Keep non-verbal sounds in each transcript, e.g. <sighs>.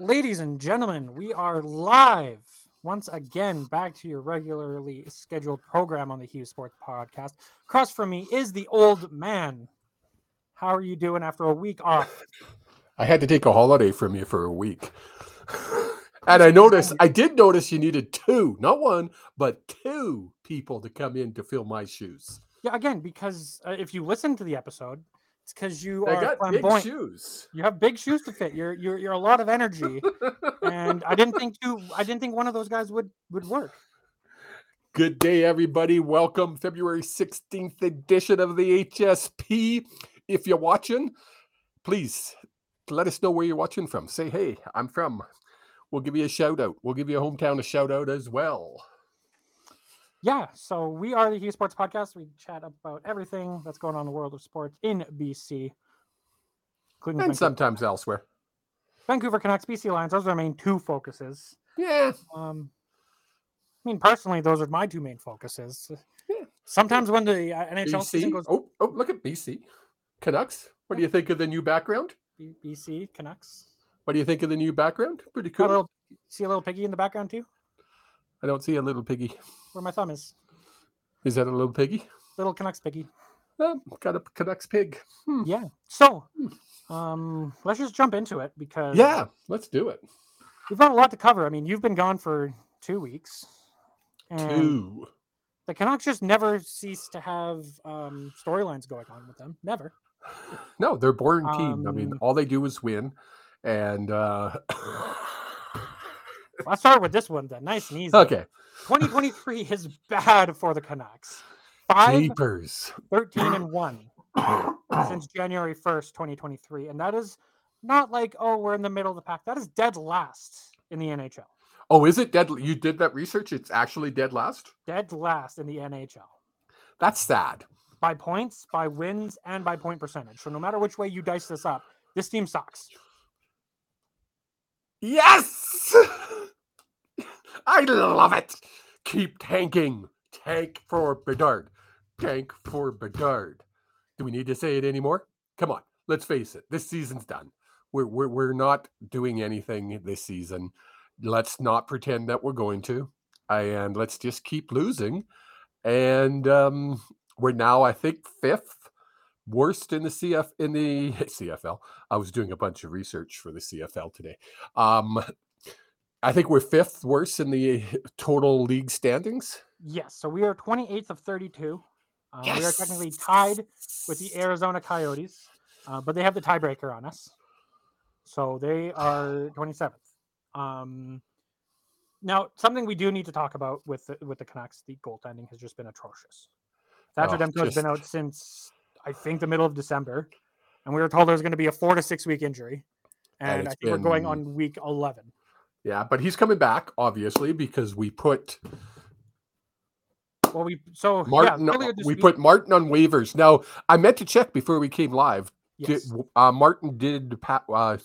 Ladies and gentlemen, we are live once again back to your regularly scheduled program on the Hughes Sports Podcast. Across from me is the old man. How are you doing after a week off? I had to take a holiday from you for a week. <laughs> and I noticed, I did notice you needed two, not one, but two people to come in to fill my shoes. Yeah, again, because uh, if you listen to the episode, it's because you I are got big flamboyant. shoes. You have big shoes to fit. You're you're you're a lot of energy, and I didn't think you. I didn't think one of those guys would would work. Good day, everybody. Welcome, February 16th edition of the HSP. If you're watching, please let us know where you're watching from. Say, hey, I'm from. We'll give you a shout out. We'll give your hometown a shout out as well. Yeah, so we are the Hughes Sports Podcast. We chat about everything that's going on in the world of sports in BC, including And Vancouver, sometimes elsewhere. Vancouver Canucks, BC Lions. Those are our main two focuses. Yeah. Um, I mean, personally, those are my two main focuses. Yeah. Sometimes when the uh, NHL season goes Oh, oh, look at BC. Canucks. What do you think of the new background? B- BC Canucks, What do you think of the new background? Pretty cool. a little, see a little piggy in the background too, I don't see a little piggy. where my thumb is. Is that a little piggy? Little Canucks piggy. Oh, got a Canucks pig. Hmm. Yeah. So, um, let's just jump into it because Yeah, let's do it. we've got a lot to cover. I mean, you've been gone for two weeks. And Two. the Canucks just never cease to have um, storylines going on with them. Never. No, they're boring team. I mean, Um, all they do is win. And uh <laughs> Let's start with this one then. Nice and easy. okay. 2023 is bad for the Canucks. 5, Jeepers. 13, and 1 since January 1st, 2023. And that is not like, oh, we're in the middle of the pack. That is dead last in the NHL. Oh, is it dead? You did that research? It's actually dead last? Dead last in the NHL. That's sad. By points, by wins, and by point percentage. So no matter which way you dice this up, this team sucks. Yes! <laughs> I love it. Keep tanking. Tank for Bedard. Tank for Bedard. Do we need to say it anymore? Come on, let's face it. This season's done. We're, we're, we're not doing anything this season. Let's not pretend that we're going to. And let's just keep losing. And um, we're now, I think, fifth worst in the CF in the <laughs> CFL. I was doing a bunch of research for the CFL today. Um, I think we're fifth worst in the <laughs> total league standings. Yes. So we are 28th of 32. Uh, We are technically tied with the Arizona Coyotes, uh, but they have the tiebreaker on us. So they are 27th. Um, now, something we do need to talk about with the, with the Canucks, the goaltending has just been atrocious. Thatcher Oh, Demko has been out since I think the middle of December, and we were told there was going to be a four to six week injury, and, And I think we're going on week 11. Yeah, but he's coming back, obviously, because we put Well, we so Martin. yeah, we week- put Martin on waivers. Now, I meant to check before we came live. Did, yes, uh, Martin did uh,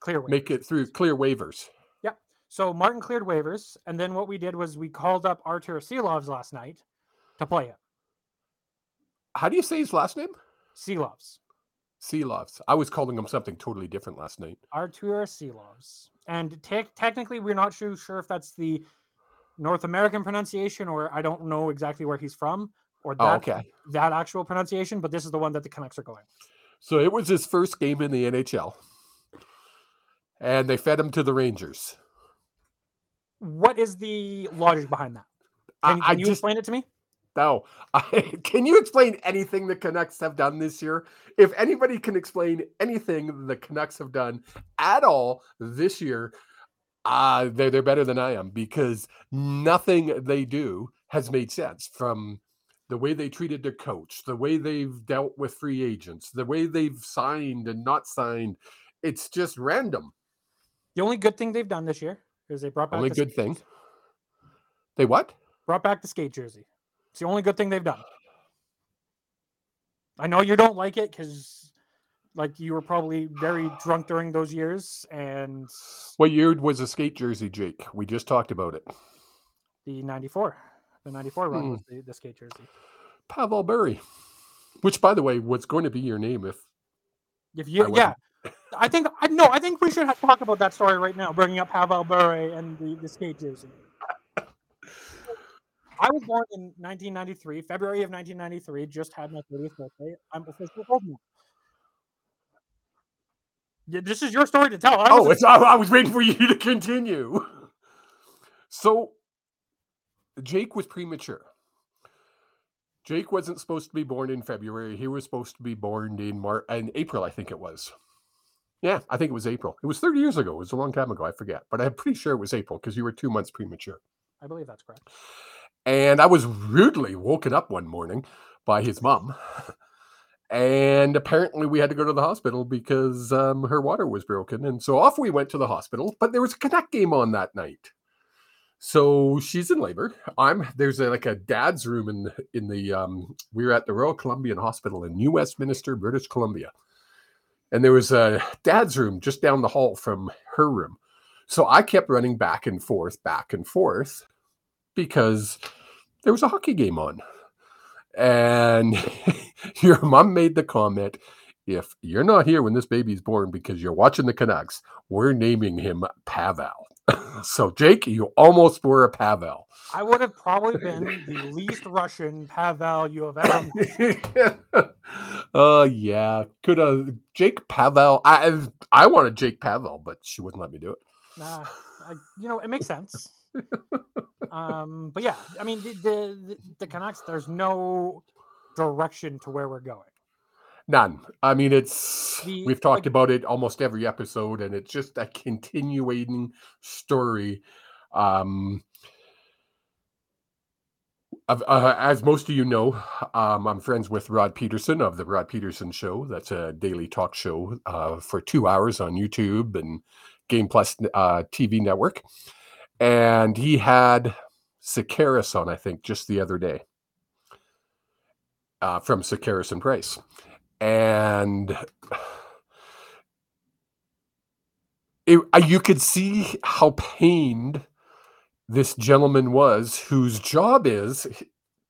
clear waiver. make it through clear waivers. Yep. So Martin cleared waivers, and then what we did was we called up Artur Silovs last night to play him. How do you say his last name? Silovs, Silovs. I was calling him something totally different last night. Artur Silovs, and te- technically we're not sure sure if that's the North American pronunciation or I don't know exactly where he's from or Oh, that okay. that actual pronunciation, but this is the one that the Canucks are going. So it was his first game in the NHL, and they fed him to the Rangers. What is the logic behind that? I- Can, can I you just explain it to me? No. <laughs> I, can you explain anything the Canucks have done this year? If anybody can explain anything the Canucks have done at all this year, uh, they're, they're better than I am because nothing they do has made sense from the way they treated their coach, the way they've dealt with free agents, the way they've signed and not signed. It's just random. The only good thing they've done this year is they brought back Only the good skate thing. They what? Brought back the skate jersey. It's the only good thing they've done. I know you don't like it because, like, you were probably very drunk during those years, and What year was a skate jersey, Jake? We just talked about it. the '94, the '94 run Hmm. was the, the skate jersey. Pavel Bure, which, by the way, was going to be your name if If you, I yeah, I think I no. I think we should talk about that story right now. Bringing up Pavel Bure and the the skate jersey. I was born in 1993, February of 1993. Just had my 30th birthday. I'm officially old now. Yeah, this is your story to tell. I Oh, it's, I, I was waiting for you to continue. So, Jake was premature. Jake wasn't supposed to be born in February. He was supposed to be born in Mar- in April, I think it was. Yeah, I think it was April. It was 30 years ago. It was a long time ago. I forget, but I'm pretty sure it was April because you were two months premature. I believe that's correct. And I was rudely woken up one morning by his mom. And apparently, we had to go to the hospital because um, her water was broken. And so off we went to the hospital. But there was a Canuck game on that night. So she's in labor. I'm there's a, like a dad's room in the- in the um, we were at the Royal Columbian Hospital in New Westminster, British Columbia, and there was a dad's room just down the hall from her room. So I kept running back and forth, back and forth, because there was a hockey game on. And <laughs> your mom made the comment if you're not here when this baby's born because you're watching the Canucks, we're naming him Pavel. <laughs> so, Jake, you almost were a Pavel. I would have probably been the least Russian Pavel you have ever. met. <laughs> uh yeah could have jake pavel i i wanted jake pavel but she wouldn't let me do it Nah, I, you know, it makes sense. Um, but yeah, I mean, the, the the- Canucks. There's no direction to where we're going. None. I mean, it's The- we've talked like- about it almost every episode, and it's just a continuing story. Um, of, uh, as most of you know, um, I'm friends with Rod Pedersen of the Rod Pedersen Show. That's a daily talk show uh, for two hours on YouTube and Game Plus uh, TV network. And he had Sekeres on, I think, just the other day uh, from Sekeres and Price. And it, uh, you could see how pained this gentleman was whose job is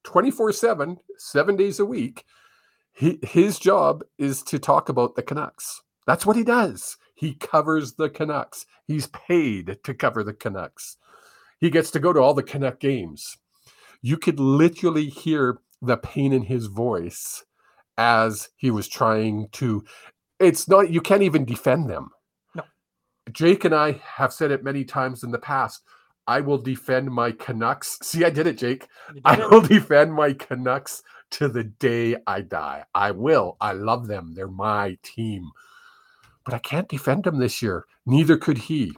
24 7 7 days a week he, his job is to talk about the canucks. That's what he does. He covers the canucks. He's paid to cover the canucks he gets to go to all the canuck games. You could literally hear the pain in his voice as he was trying to it's not you can't even defend them. No. jake and i have said it many times in the past i will defend my canucks. <laughs> See i did it jake. Did i it. will defend my canucks to the day i die. I will. I love them. They're my team. But i can't defend them this year. Neither could he.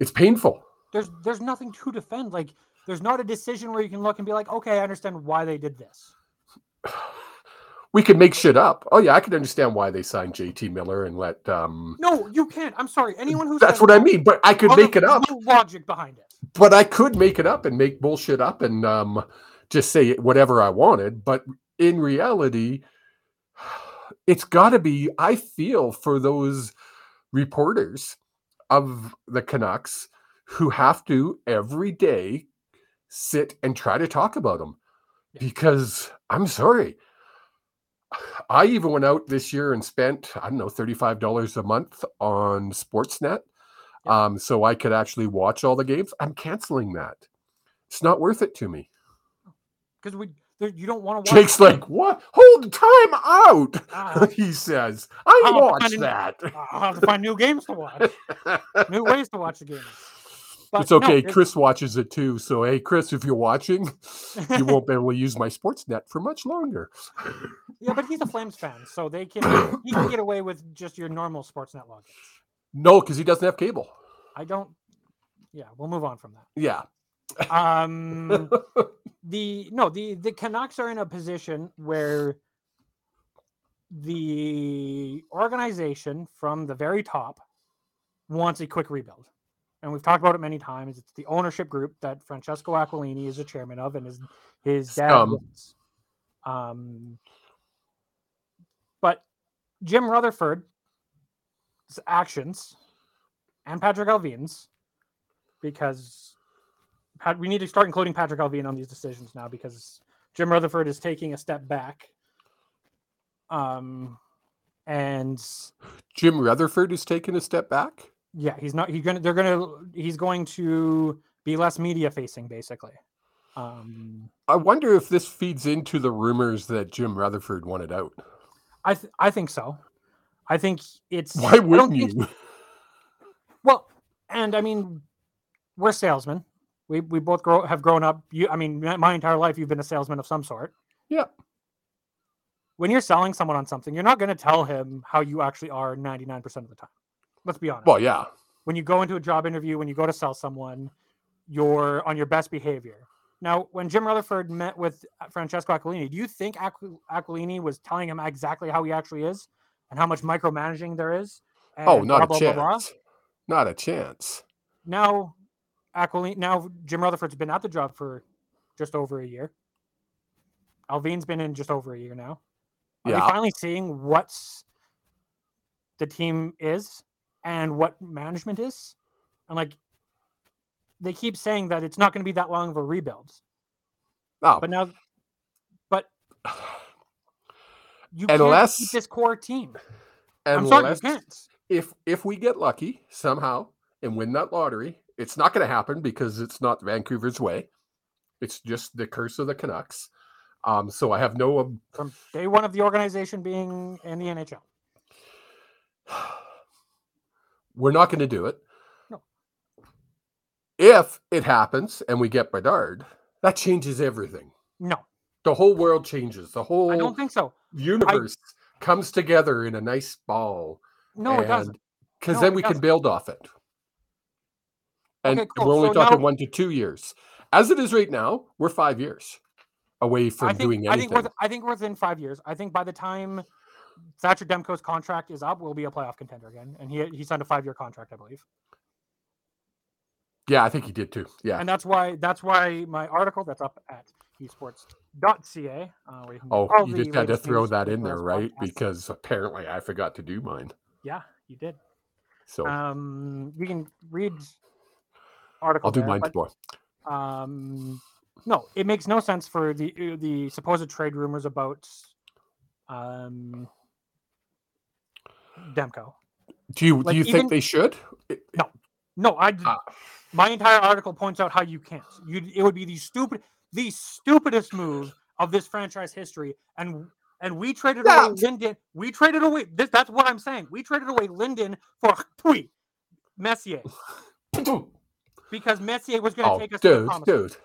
It's painful There's there's nothing to defend. Like there's not a decision where you can look and be like, okay, I understand why they did this. <sighs> we could make shit up oh yeah i can understand why they signed jt miller and let um No, you can't. I'm sorry. Anyone who that's what i mean but i could make it up No logic behind it. but I could make it up and make bullshit up and um, just say whatever I wanted. But in reality, <sighs> it's got to be. I feel for those reporters of the Canucks who have to every day sit and try to talk about them because I'm sorry. I even went out this year and spent, I don't know, $35 a month on Sportsnet um, so I could actually watch all the games. I'm canceling that. It's not worth it to me. Because we there, you don't want to watch. Jake's like, what? Hold time out. Ah, <laughs> he says, I I'll an- that. I'll have to find new games to watch, new ways to watch the games. But it's okay. it's- Chris watches it too. So, hey, Chris, if you're watching, <laughs> you won't be able to use my Sportsnet for much longer. <laughs> Yeah, but he's a Flames fan, so they can <coughs> he can get away with just your normal Sportsnet logins. No, because he doesn't have cable. I don't. Yeah, we'll move on from that. Yeah. Um, <laughs> the no, the the Canucks are in a position where the organization from the very top wants a quick rebuild. And we've talked about it many times. It's the ownership group that Francesco Aquilini is a chairman of and his his dad. Um but Jim Rutherford's actions and Patrick Allvin's because we need to start including Patrick Allvin on these decisions now because Jim Rutherford is taking a step back. Um, and Jim Rutherford is taking a step back. Yeah, he's not. He's gonna. They're gonna. He's going to be less media facing, basically. Um, I wonder if this feeds into the rumors that Jim Rutherford wanted out. I th- I think so. I think it's. Why wouldn't think- you? <laughs> Well, and I mean, we're salesmen. We we both grow have grown up. You, I mean, my my entire life you've been a salesman of some sort. Yeah. When you're selling someone on something, you're not going to tell him how you actually are 99% of the time. Let's be honest. Well, yeah. when you go into a job interview, when you go to sell someone, you're on your best behavior. Now, when Jim Rutherford met with uh, Francesco Aquilini, do you think Aqu- Aquilini was telling him exactly how he actually is and how much micromanaging there is? Oh, not blah, a blah, blah, blah? chance. Not a chance. Now, Aquilini, now Jim Rutherford's been at the job for just over a year. Allvin's been in just over a year now. Are Yeah. we finally seeing what's the team is and what management is? And like they keep saying that it's not going to be that long of a rebuild. Oh, But now but you can't Unless- keep this core team. I'm sorry, you can't. if if we get lucky somehow and win that lottery, it's not going to happen because it's not Vancouver's way. It's just the curse of the Canucks. Um, so I have no. Um, From day one of the organization being in the NHL. We're not going to do it. No. If it happens and we get Bedard, that changes everything. No, The whole world changes. The whole I don't think so. universe comes together in a nice ball. No, it doesn't. Because No, then we can build off it. And Okay, cool. we're only So talking now- one to two years. As it is right now, we're five years away from think, doing I anything. think, we're, I think within five years. I think by the time Thatcher Demko's contract is up, we'll be a playoff contender again. And he he signed a five year contract, I believe. yeah, I think he did too. Yeah. And that's why that's why my article that's up at esports.ca. Uh, where you Oh, you just had to throw that in there, right? podcasts. Because apparently I forgot to do mine. yeah, you did. So Um, you can read article. I'll do there, mine but, tomorrow. Um, no, it makes no sense for the the supposed trade rumors about um Demko. Do you like, do you even- think they should? No, No, I Ah. my entire article points out how you can't. You it would be the stupid, the stupidest move of this franchise history, and and we traded Yeah. away Linden. We traded away. This, that's what I'm saying. We traded away Linden for <laughs> Pui, Messier <laughs> because Messier was going to oh, take us to the dude, promised dude,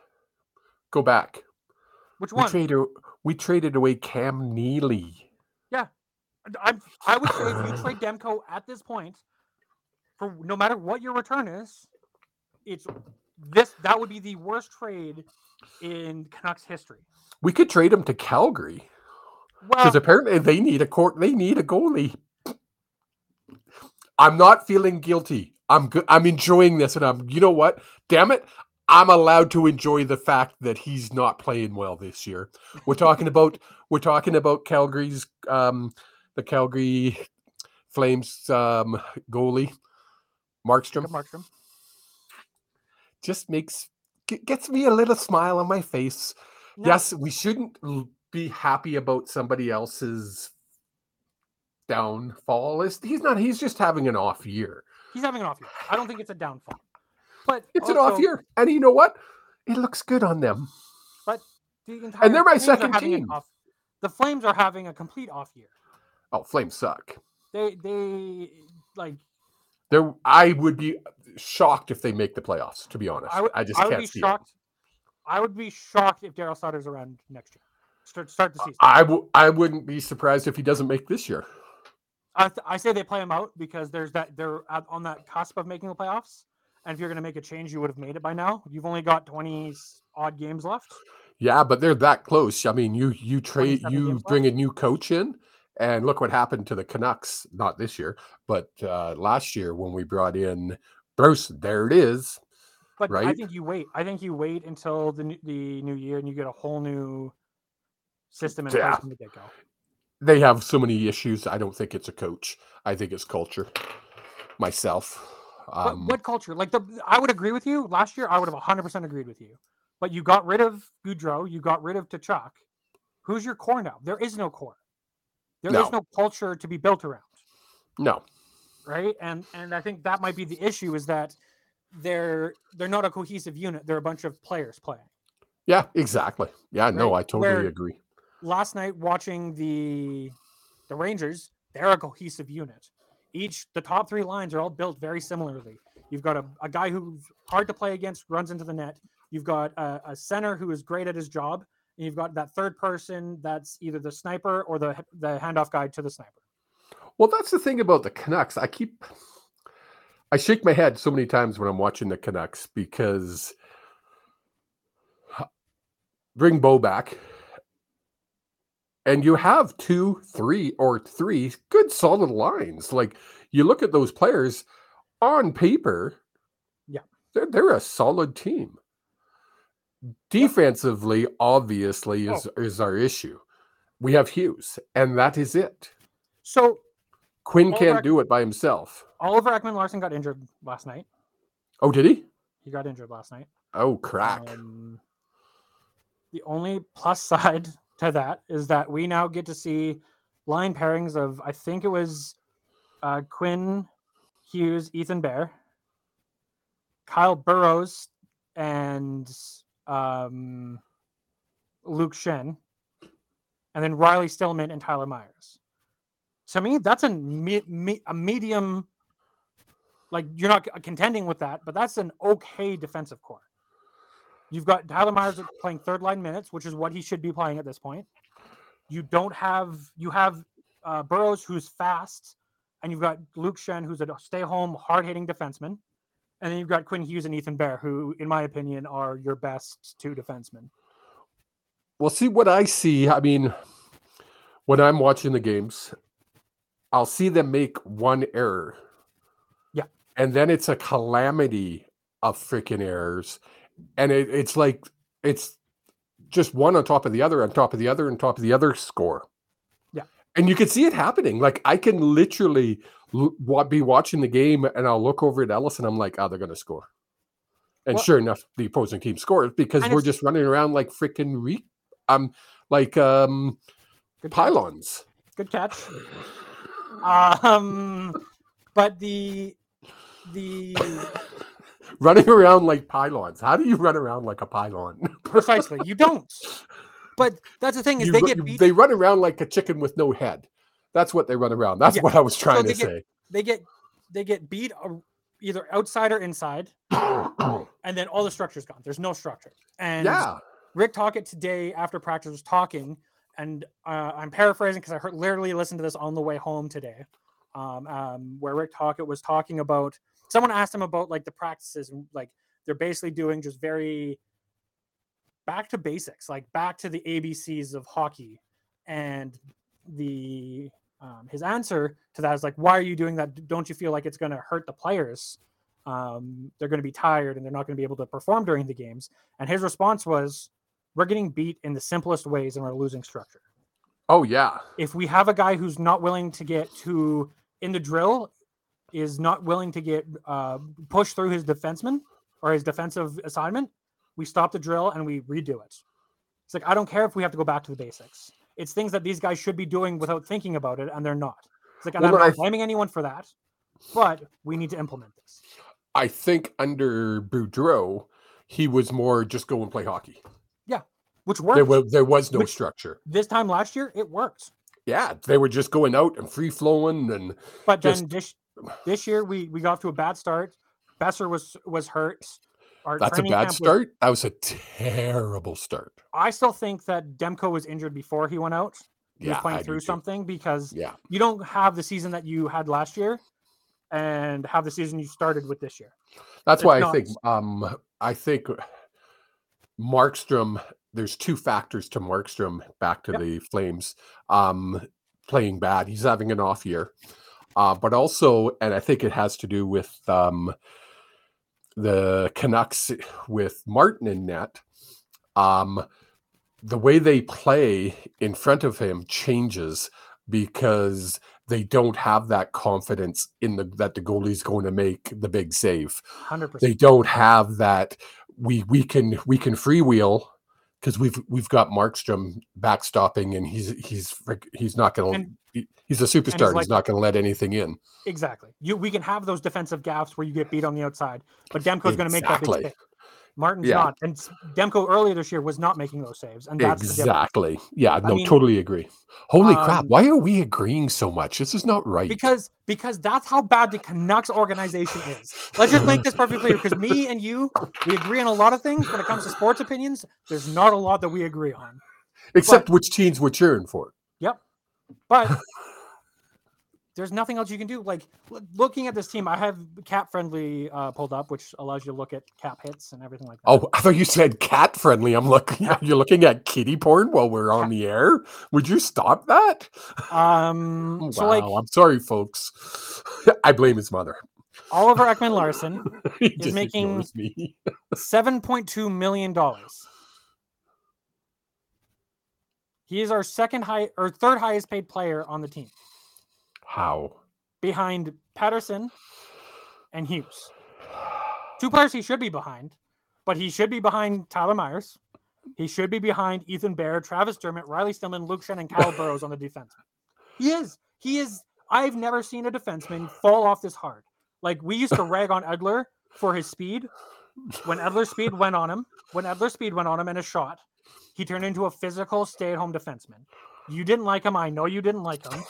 go back. Which one? We traded we traded away Cam Neely. I'm, I would say if you <laughs> trade Demko at this point, for no matter what your return is, it's this. That would be the worst trade in Canucks history. We could trade him to Calgary Well, because apparently they need a court. They need a goalie. I'm not feeling guilty. I'm good. I'm enjoying this, and I'm. You know what? Damn it! I'm allowed to enjoy the fact that he's not playing well this year. We're talking about. We're talking about Calgary's. Um, the Calgary Flames um, goalie, Markstrom. Markstrom. just makes gets me a little smile on my face. No, Yes, we shouldn't be happy about somebody else's downfall. Is he's not? He's just having an off year. he's having an off year. I don't think it's a downfall, but It's an off year, and you know what? It looks good on them. But the entire and they're my second team. off- the Flames are having a complete off year. Oh, Flames suck. They they like There, I would be shocked if they make the playoffs. To be honest, I would I just I would can't be see shocked. I would be shocked if Darryl Sutter's around next year. Start start the it. season. I w- I wouldn't be surprised if he doesn't make this year. I, th- I say they play him out because there's that they're at, on that cusp of making the playoffs. And if you're going to make a change, you would have made it by now. You've only got 20 s- odd games left. Yeah, but they're that close. I mean, you you trade you bring a new coach in, and look what happened to the Canucks. Not this year, but uh, last year when we brought in Bruce. There it is. But I think you wait. I think you wait until the new, the new year and you get a whole new system in Yeah. place from the get go. They have so many issues. I don't think it's a coach. I think it's culture. Myself. Um, what culture? Like the I would agree with you. Last year, I would have 100% agreed with you. But you got rid of Gaudreau. You got rid of Tkachuk. Who's your core now? There is no core. There is No. no culture to be built around. No. right and and i think that might be the issue is that they're they're not a cohesive unit they're a bunch of players playing Yeah, exactly. Yeah, no, I totally where- agree. last night watching the the rangers they're a cohesive unit each the top three lines are all built very similarly you've got a, a guy who's hard to play against runs into the net you've got a, a center who is great at his job and you've got that third person that's either the sniper or the the handoff guy to the sniper Well, that's the thing about the Canucks. I keep I shake my head so many times when I'm watching the Canucks because bring Bo back and you have two, three, or three good solid lines. Like you look at those players on paper, Yeah. they're they're a solid team. Defensively, obviously, is is our issue. We have Hughes, and that is it. so Quinn Oliver can't do it by himself. oliver ekman larsson got injured last night Oh, did he? he got injured last night Oh, crack. Um, the only plus <laughs> side to that is that we now get to see line pairings of I think it was uh, Quinn Hughes, Ethan Bear, Kyle Burroughs, and um, Luke Schenn, and then Riley Stillman and Tyler Myers. To me, that's a me- me- a medium. Like you're not contending with that, but that's an okay defensive core. You've got Tyler Myers playing third line minutes, which is what he should be playing at this point. You don't have you have uh, Burroughs who's fast, and you've got Luke Schenn who's a stay home hard hitting defenseman, and then you've got Quinn Hughes and Ethan Bear who, in my opinion, are your best two defensemen. Well, see what I see. I mean, when I'm watching the games, I'll see them make one error. Yeah. And then it's a calamity of freaking errors. And it, it's like, it's just one on top of the other, on top of the other, on top of the other score. And you can see it happening. Like, I can literally l- be watching the game and I'll look over at Ellis and I'm like, oh, they're going to score. And Well- sure enough, the opposing team scores because we're just running around like freaking re- um like um Good catch. pylons. Good catch. Um, but the the <laughs> running around like pylons. How do you run around like a pylon? <laughs> precisely you don't. But that's the thing is You they get beat. they run around like a chicken with no head. That's what they run around. That's Yeah. what I was trying they to get- say. they get they get beat either outside or inside, <coughs> and then all the structure's gone. There's no structure. And yeah. Rick Tocchet today after practice was talking, and uh, I'm paraphrasing because I heard literally listened to this on the way home today, um, um, where Rick Tocchet was talking about. Someone asked him about like the practices, and like they're basically doing just very back to basics, like back to the ABCs of hockey, and the um, his answer to that is like, why are you doing that? Don't you feel like it's going to hurt the players? Um, they're going to be tired and they're not going to be able to perform during the games. And his response was, we're getting beat in the simplest ways and we're losing structure. Oh yeah. If we have a guy who's not willing to get to in the drill, is not willing to get uh, push through his defenseman or his defensive assignment, we stop the drill and we redo it. It's like I don't care if we have to go back to the basics. It's things that these guys should be doing without thinking about it, and they're not. It's like Well, I'm not I- blaming anyone for that, but we need to implement this. I think under Boudreau, he was more just go and play hockey. Yeah, which There worked was there was no Which- structure. this time last year. It worked, Yeah, they were just going out and free flowing and but then this this year we we got off to a bad start. Boeser was was hurt. Our that's a bad camp was- start. That was a terrible start. I still think that Demko was injured before he went out. He was playing I through too. something because Yeah. you don't have the season that you had last year and have the season you started with this year. That's It's why I think um I think Markstrom there's two factors to Markstrom back to Yep. the Flames um playing bad. He's having an off year. Uh, but also and I think it has to do with um the Canucks with Martin in net. Um the way they play in front of him changes because they don't have that confidence in the that the goalie's going to make the big save Hundred they don't have that we we can we can freewheel because we've we've got Markstrom backstopping, and he's he's he's not going to. He's a superstar. like- he's not going to let anything in. Exactly. You we can have those defensive gaps where you get beat on the outside, but Demko's going to make that Exactly. big save. Martin's Yeah. not, and Demko earlier this year was not making those saves, and that's. Exactly. Yeah. No. mean, totally agree. Holy crap! um, Why are we agreeing so much? This is not right. because because that's how bad the Canucks organization is. Let's just make this <laughs> perfectly clear. Because me and you, we agree on a lot of things when it comes to sports opinions. There's not a lot that we agree on. Except which teams we're cheering for. Yep, but <laughs> there's nothing else you can do. Like looking at this team, I have cap friendly uh, pulled up, which allows you to look at cap hits and everything like that. Oh, I thought you said cat friendly. I'm looking. <laughs> You're looking at kitty porn while we're on the air. Would you stop that? Um, wow. <laughs> so like I'm sorry, folks. <laughs> I blame his mother. Oliver Ekman Larsson, is making- seven point two million dollars. He is our second high or third highest paid player on the team, How? behind Pettersson and Hughes. Two players he should be behind, but he should be behind Tyler Myers. He should be behind Ethan Bear, Travis Dermott, Riley Stillman, Luke Schenn, and Kyle <laughs> Burroughs on the defense. He is. He is. I've never seen a defenseman fall off this hard. Like we used to <laughs> rag on Edler for his speed. When Edler's speed <laughs> went on him, when Edler's speed went on him and a shot, he turned into a physical stay-at-home defenseman. You didn't like him. I know you didn't like him,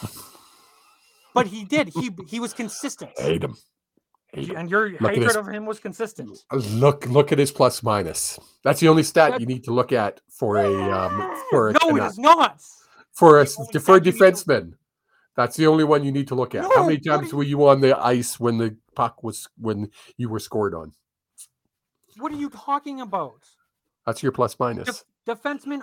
but he did. He he was consistent, Hate him. Hate him. and your at hatred this. of him was consistent. Look, look at his plus minus. That's the only stat That- you need to look at for a um, for a No, it Canuck. is not. for a deferred to- defenseman. That's the only one you need to look at. How many times do were you on the ice when the puck was when you were scored on? What are you talking about? That's your plus minus. Def- defenseman.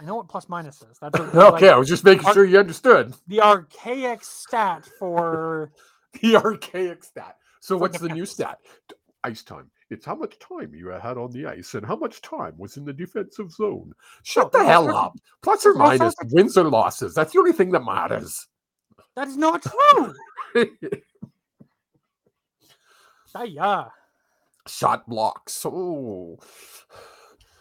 I know what plus minus is. That's <laughs> a, like, okay, I was just making Ar- sure you understood the archaic stat for <laughs> the archaic stat. So what's the new stat? Ice time. It's how much time you had on the ice and how much time was in the defensive zone. Shut the hell up. Plus or minus, wins or losses. That's the only thing that matters. that is not true. <laughs> Ah, yeah. Shot blocks. Oh.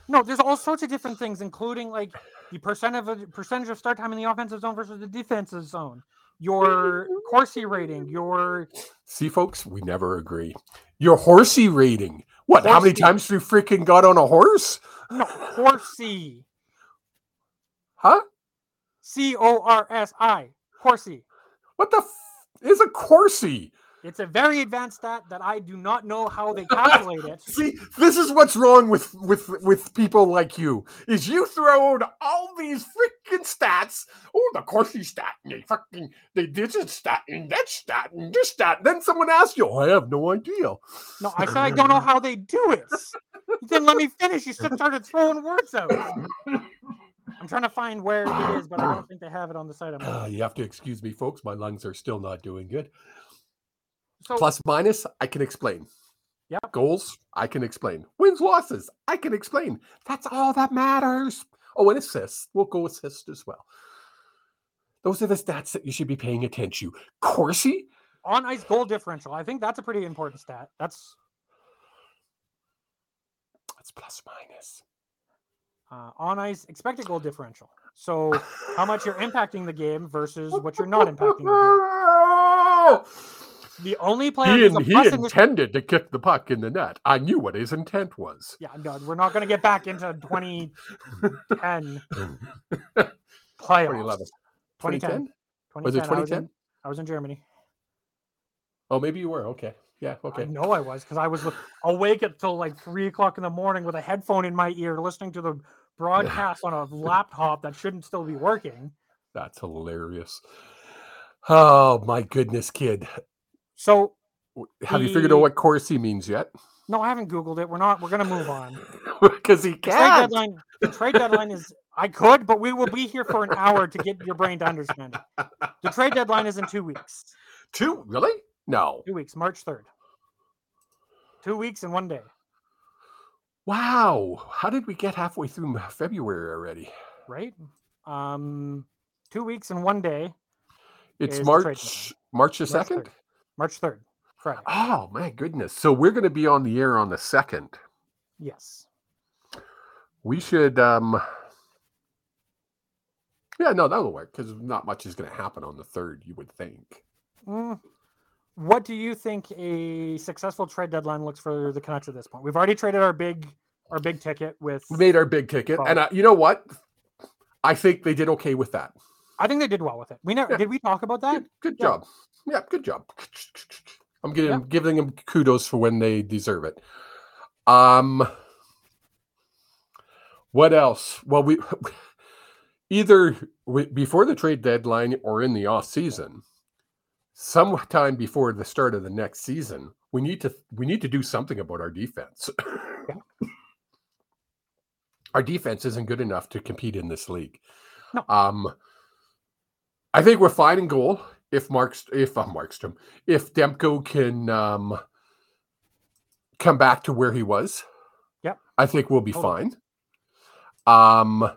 No, there's all sorts of different things, including like the percent of a percentage of start time in the offensive zone versus the defensive zone, your Corsi rating, your See, folks, we never agree. Your horsey rating. What? How many Horsey. times you freaking got on a horse? no Corsi, Huh? C O R S I, Corsi. What the f- is a Corsi? It's a very advanced stat that I do not know how they calculate it. <laughs> See, this is what's wrong with with with people like you. Is you throw out all these freaking stats. Oh, the Corsi stat, and they fucking they this stat and that stat and this stat. Then someone asks you, I have no idea. No, I said I don't know how they do it. <laughs> You didn't let me finish. You started throwing words out. I'm trying to find where it is, but I don't think they have it on the site. I'm Uh, you have to excuse me, folks. My lungs are still not doing good. So Plus minus, I can explain. Yep. Goals, I can explain. Wins, losses, I can explain. That's all that matters. Oh, and assists. We'll go assist as well. Those are the stats that you should be paying attention to. Corsi, on ice goal differential. I think that's a pretty important stat. That's that's plus minus. uh, on ice expected goal differential. So how much you're impacting the game versus what you're not impacting the game. <laughs> The only player He, in- he plus in this intended to kick the puck in the net. I knew what his intent was. Yeah, no, we're not going to get back into 2010 <laughs> playoffs. 2011. 2010. 2010? Was it 2010. I was, in, I was in Germany. Oh, maybe you were. Okay. Yeah. Okay. I know I was because I was awake until like three o'clock in the morning with a headphone in my ear, listening to the broadcast on a <laughs> laptop that shouldn't still be working. That's hilarious. Oh, my goodness, kid. So Have you figured out The- what Corsi means yet? no, I haven't Googled it. We're not. We're going to move on. <laughs> Because he The trade can't. deadline. The trade deadline is. I could, but we will be here for an hour to get your brain to understand it. The <laughs> trade deadline is in two weeks. Two? Really? No. Two weeks, March third. Two weeks and one day. Wow. How did we get halfway through February already? right? Um, two weeks and one day. It's the March March the second. 3rd. March third, Friday. Oh my goodness! So we're going to be on the air on the second. Yes. We should. um Yeah, no, that'll work because not much is going to happen on the third. You would think. Mm. What do you think a successful trade deadline looks for the Canucks at this point? We've already traded our big our big ticket with. We made our big ticket, and uh, you know what? I think they did okay with that. I think they did well with it. We never Yeah. did we talk about that? Good, good Yeah. job. Yeah, good job. I'm giving Yeah. giving them kudos for when they deserve it. Um, what else? Well, we <laughs> either we, before the trade deadline or in the off season, sometime before the start of the next season, we need to we need to do something about our defense. <coughs> Our defense isn't good enough to compete in this league. No. Um, I think we're fine in goal if Mark's if uh, Markstrom if Demko can um, come back to where he was. Yep. I think we'll be Totally. fine. Um,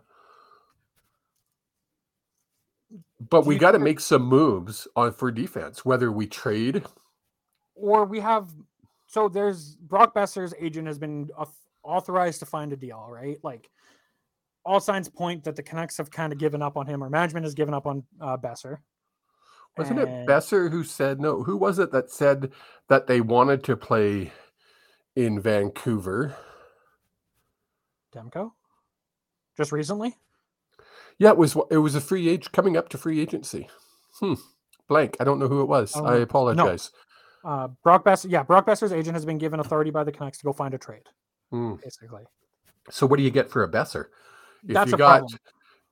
but Do we got to make some moves on for defense. Whether we trade, Or we have so there's Brock Boeser's agent has been authorized to find a deal, right? Like all signs point that the Canucks have kind of given up on him, or management has given up on uh, Boeser. Wasn't And- it Boeser who said no? Who was it that said that they wanted to play in Vancouver? Demko? Just recently? Yeah, it was it was a free age coming up to free agency. Hmm. Blank. I don't know who it was. Oh, I apologize. Uh, Brock Boeser, yeah, Brock Boeser's agent has been given authority by the Canucks to go find a trade, Hmm. basically. So what do you get for a Boeser? If That's you a got problem.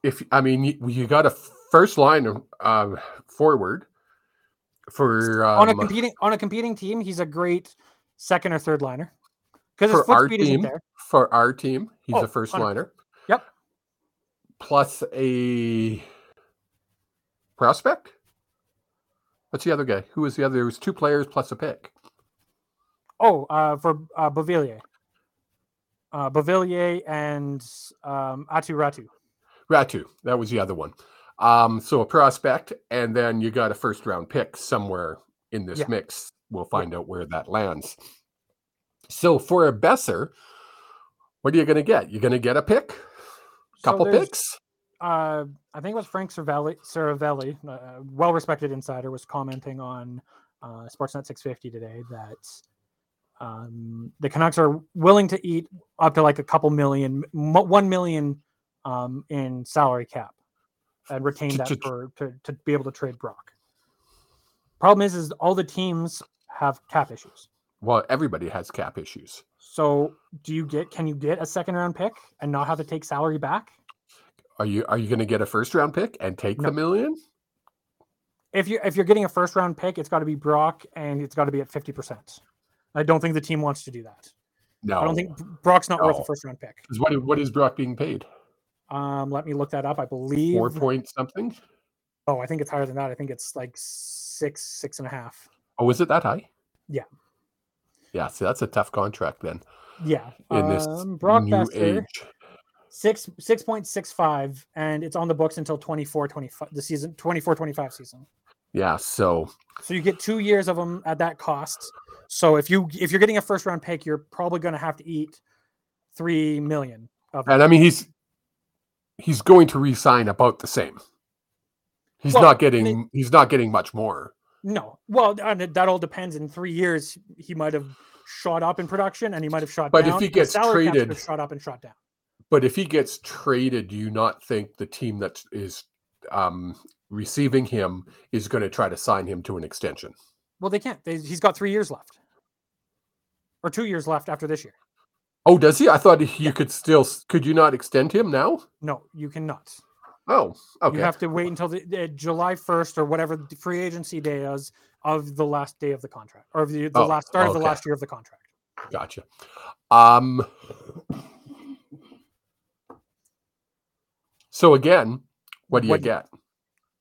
if I mean you, you got a first line um, forward for um, on a competing on a competing team, he's a great second or third liner because his for foot our speed isn't team there. for our team. He's Oh, a first 100%. liner. Yep. Plus a prospect. What's the other guy? Who was the other? There was two players plus a pick. Oh, uh, for uh, Beauvillier, uh, Beauvillier and um, Aatu Räty. Räty, that was the other one. Um, so a prospect, and then you got a first round pick somewhere in this Yeah. mix. We'll find out where that lands. So for a Boeser, what are you going to get? You're going to get a pick, So couple there's, picks. Uh, I think it was Frank Seravalli, Seravalli, a well-respected insider, was commenting on uh, Sportsnet 650 today that um, the Canucks are willing to eat up to like a couple million, one million um, in salary cap, and retain that for to, to be able to trade Brock. Problem is, is all the teams have cap issues. Well, everybody has cap issues. So, do you get? Can you get a second round pick and not have to take salary back? Are you are you going to get a first round pick and take No. the million? if you if you're getting a first round pick, it's got to be Brock and it's got to be at fifty percent. I don't think the team wants to do that. No. I don't think Brock's not worth a first round pick. what what is Brock being paid? Um, let me look that up. I believe. Four point something. Oh, I think it's higher than that. I think it's like six, six and a half. Oh, is it that high? Yeah. Yeah. So that's a tough contract then Yeah. in this um, Brock new Boeser, age. six six point six five, and it's on the books until 24, 25, the season 24, 25 season. Yeah. So So you get two years of them at that cost. So if you if you're getting a first round pick, you're probably going to have to eat three million of. And I mean, he's he's going to resign about the same. He's Well, not getting he's not getting much more. No, well, and it- that all depends. In three years, he might have shot up in production, and he might have shot But if down. he and the gets traded- shot up and shot down. But if he gets traded, do you not think the team that is um, receiving him is going to try to sign him to an extension? Well, they can't. They, he's got three years left, or two years left after this year. Oh, does he? I thought you could still. Could you not extend him now? No, you cannot. Oh, okay. You have to wait until the, the July first or whatever the free agency day is of the last day of the contract, or of the, the Oh, last start of the last year of the contract. Gotcha. Um. So again, what do you What get?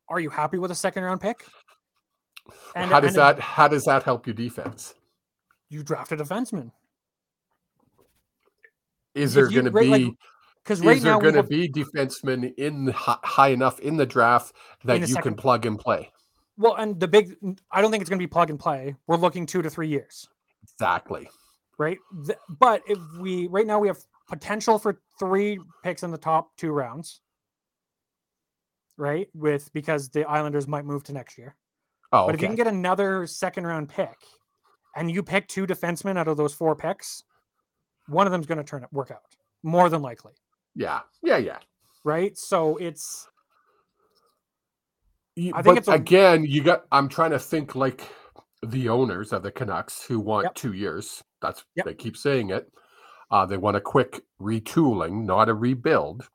Are you happy with a second round pick? And- how does that? How does that help your defense? You draft a defenseman Is there going to like, be? because right is there now going to have, be defensemen in high enough in the draft that the you second- can plug and play? well, and the big. I don't think it's going to be plug and play. We're looking two to three years. Exactly. right? But if we right now we have potential for three picks in the top two rounds. Right? With because the Islanders might move to next year. Oh, But if you can get another second round pick and you pick two defensemen out of those four picks, one of them's going to turn it work out more than likely. yeah, yeah, yeah. Right? So it's I think but it's a- again, you got. I'm trying to think like the owners of the Canucks who want Yep. two years. That's Yep. they keep saying it. Uh, they want a quick retooling, not a rebuild.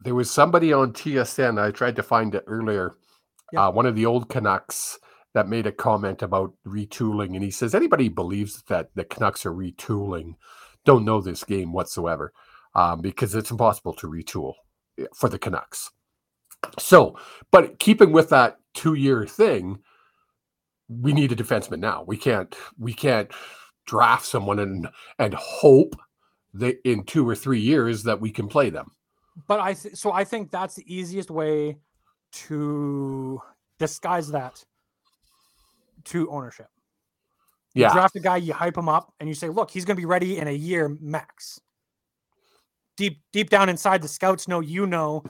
There was somebody on TSN. I tried to find it earlier. Yep. Uh, one of the old Canucks that made a comment about retooling, and he says anybody believes that the Canucks are retooling don't know this game whatsoever, um, because it's impossible to retool eh, for the Canucks. So, but keeping with that two-year thing, we need a defenseman now. We can't we can't draft someone and and hope that in two or three years that we can play them. but I th- so I think that's the easiest way to disguise that to ownership. You draft a guy, you hype him up, and you say, "Look, he's going to be ready in a year max." Deep, deep down inside, the scouts know, you know,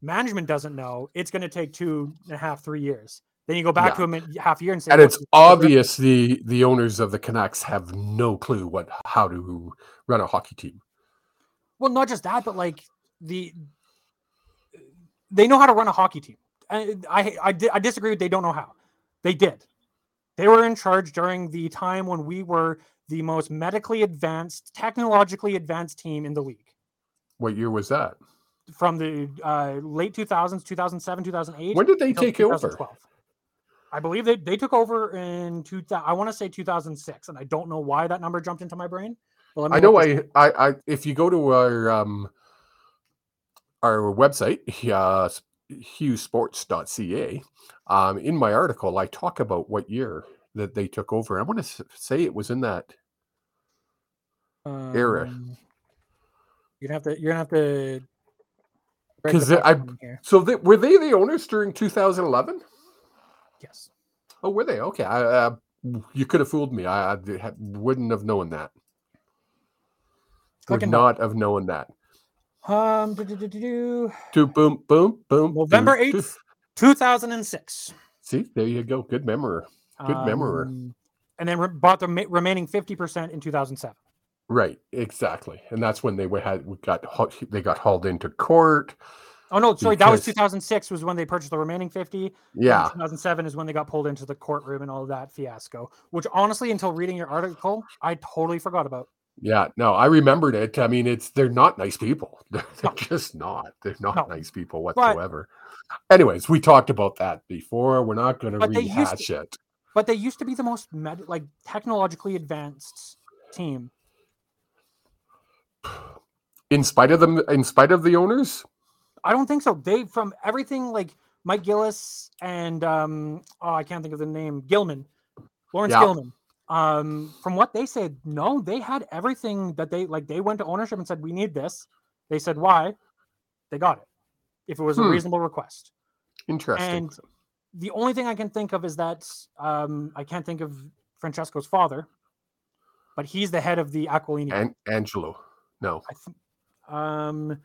management doesn't know. It's going to take two and a half, three years. Then you go back Yeah. to him in half a year and say, and it's he's gonna be ready." obvious the the owners of the Canucks have no clue what how to run a hockey team. Well, not just that, but like the they know how to run a hockey team. And I I, I disagree with they don't know how. They did. They were in charge during the time when we were the most medically advanced, technologically advanced team in the league. What year was that? From the uh, late 2000s, 2007, 2008. When did they take over? 2012. I believe they, they took over in 2000. I want to say 2006, and I don't know why that number jumped into my brain. Me I know I, I I if you go to our um our website, uh hughsports.ca, um in my article I talk about what year that they took over. I want to say it was in that era. Um, You're gonna have to. You're gonna have to. Because I- back down here. so they, were they the owners during 2011? Yes. Oh, were they? Okay. I, uh, you could have fooled me. I, ha- wouldn't have known that. Would not have known that. Um. do, do, do, do, do. Do boom, boom, boom. November do, do. 8th, 2006. See, there you go. Good memory. Good memory. Um, And then re- bought the ma- remaining 50% in 2007. Right, exactly, and that's when they had got they got hauled into court. Oh no, sorry, that was 2006 was when they purchased the remaining 50. and Yeah, 2007 is when they got pulled into the courtroom and all of that fiasco, which honestly, until reading your article, I totally forgot about. Yeah. No, I remembered it. I mean, it's they're not nice people. <laughs> They're, just not. They're not No. nice people whatsoever. Anyways, we talked about that before. We're not going to But rehash to- it. But they used to be the most med- like technologically advanced team. <sighs> In spite of them, in spite of the owners. I don't think so. They from everything like Mike Gillis and um oh I can't think of the name Gilman, Laurence Yeah. Gilman. Um, from what they said, no, they had everything that they like. They went to ownership and said, "We need this." They said, "Why?" They got it. If it was a Hmm. reasonable request. Interesting. And the only thing I can think of is that um, I can't think of Francesco's father, but he's the head of the Aquilini. and Angelo, no, th- um,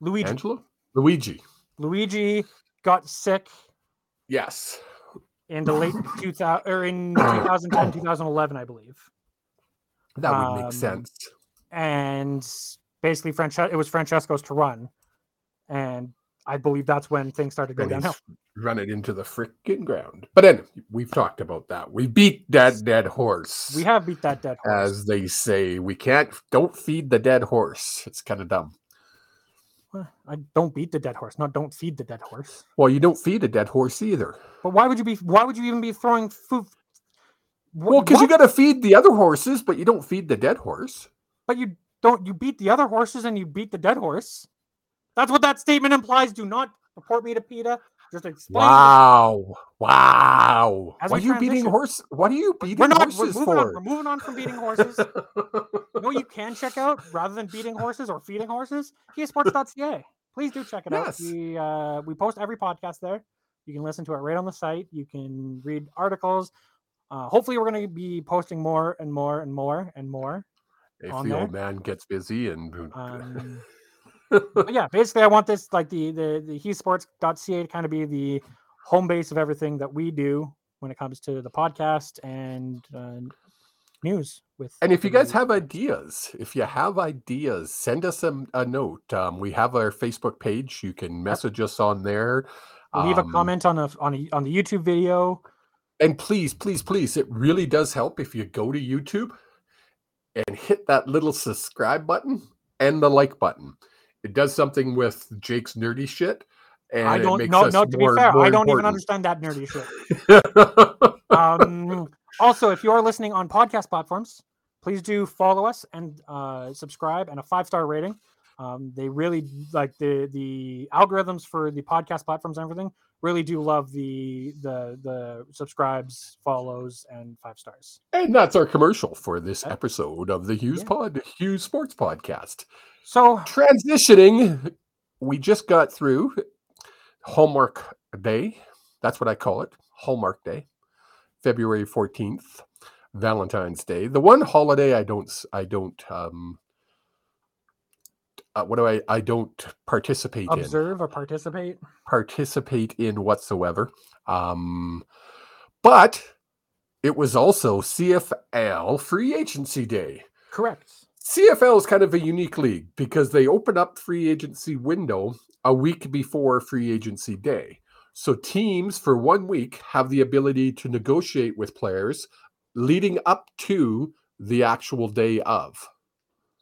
Luigi. Angelo, Luigi. Luigi got sick Yes. In the late <laughs> 2000 or in 2010 2011 i believe That would make Um, sense. and basically Frances- it was francesco's to run and i believe that's when things started to go downhill run it into the frickin' ground. But anyway, we've talked about that. We beat that dead horse. we have beat that dead horse as they say. We can't don't feed the dead horse. It's kind of dumb. Well, i don't beat the dead horse not don't feed the dead horse Well, you don't feed a dead horse either. but why would you be why would you even be throwing food Wh- Well, because you got to feed the other horses, but you don't feed the dead horse. but you don't you beat the other horses and you beat the dead horse that's what that statement implies do not report me to PETA. Just explain Wow! Wow! As What are you beating horse? What are you beating we're not we're horses on, for? we're moving on from beating horses You know what you <laughs> can check out rather than beating horses or feeding horses? esports.ca. Please do check it Yes. out. We uh, we post every podcast there. You can listen to it right on the site. You can read articles. Uh, hopefully, we're going to be posting more and more and more and more. if the there. old man gets busy and Um, but yeah, basically, I want this like the the the hesports.ca to kind of be the home base of everything that we do when it comes to the podcast and uh, news. With And if you guys have ideas, if you have ideas, send us a, a note. Um, we have our Facebook page. You can message us on there. leave a Um, comment on a on a on the YouTube video. And please, please, please, it really does help if you go to YouTube and hit that little subscribe button and the like button. It does something with Jake's nerdy shit. And I don't makes no to be more- fair, I don't even understand that nerdy shit. <laughs> um, also, if you are listening on podcast platforms, please do follow us and uh, subscribe and a five star rating. Um, they really like the the algorithms for the podcast platforms and everything. Really do love the the the subscribes, follows, and five stars. and that's our commercial for this episode of the Hughes Yeah. Pod, Hughes Sports Podcast. So transitioning we just got through hallmark day that's what i call it hallmark day february 14th valentine's day the one holiday i don't I don't um uh, what do i i don't participate in observe or participate. participate in whatsoever um but it was also cfl free agency day Correct. CFL is kind of a unique league because they open up free agency window a week before free agency day. So teams for one week have the ability to negotiate with players leading up to the actual day of.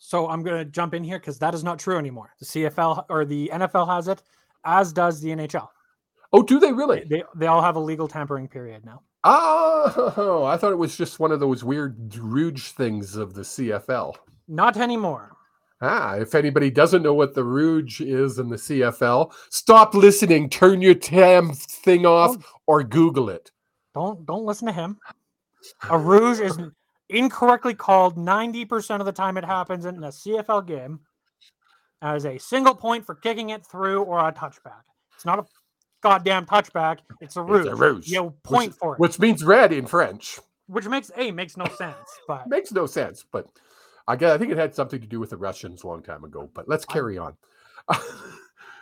So I'm going to jump in here because that is not true anymore. The CFL or the NFL has it, as does the NHL. Oh, do they really? They they all have a legal tampering period now. Oh, <laughs> I thought it was just one of those weird Rouge things of the CFL. Not anymore. Ah, if anybody doesn't know what the Rouge is in the CFL, stop listening, turn your damn thing off, Don't- or Google it. Don't don't listen to him. A rouge is incorrectly called 90% of the time it happens in a CFL game as a single point for kicking it through or a touchback. It's not a goddamn touchback. It's a rouge. It's a rouge, You point which, for it, which means red in French. which makes a makes no sense. But <laughs> Makes no sense, but I guess I think it had something to do with the Russians a long time ago. But let's I- carry on. <laughs>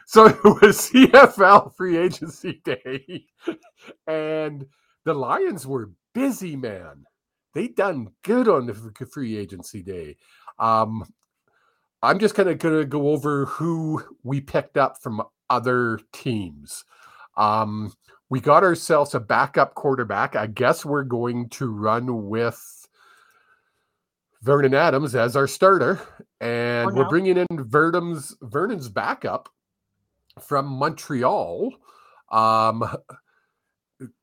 so it was CFL free agency <laughs> day, and the Lions were busy, man. They done good on the free agency day. Um, I'm just kind of going to go over who we picked up from other teams. Um, we got ourselves a backup quarterback. I guess we're going to run with Vernon Adams as our starter, and For we're bringing in Vernon's Vernon's backup from Montreal, um,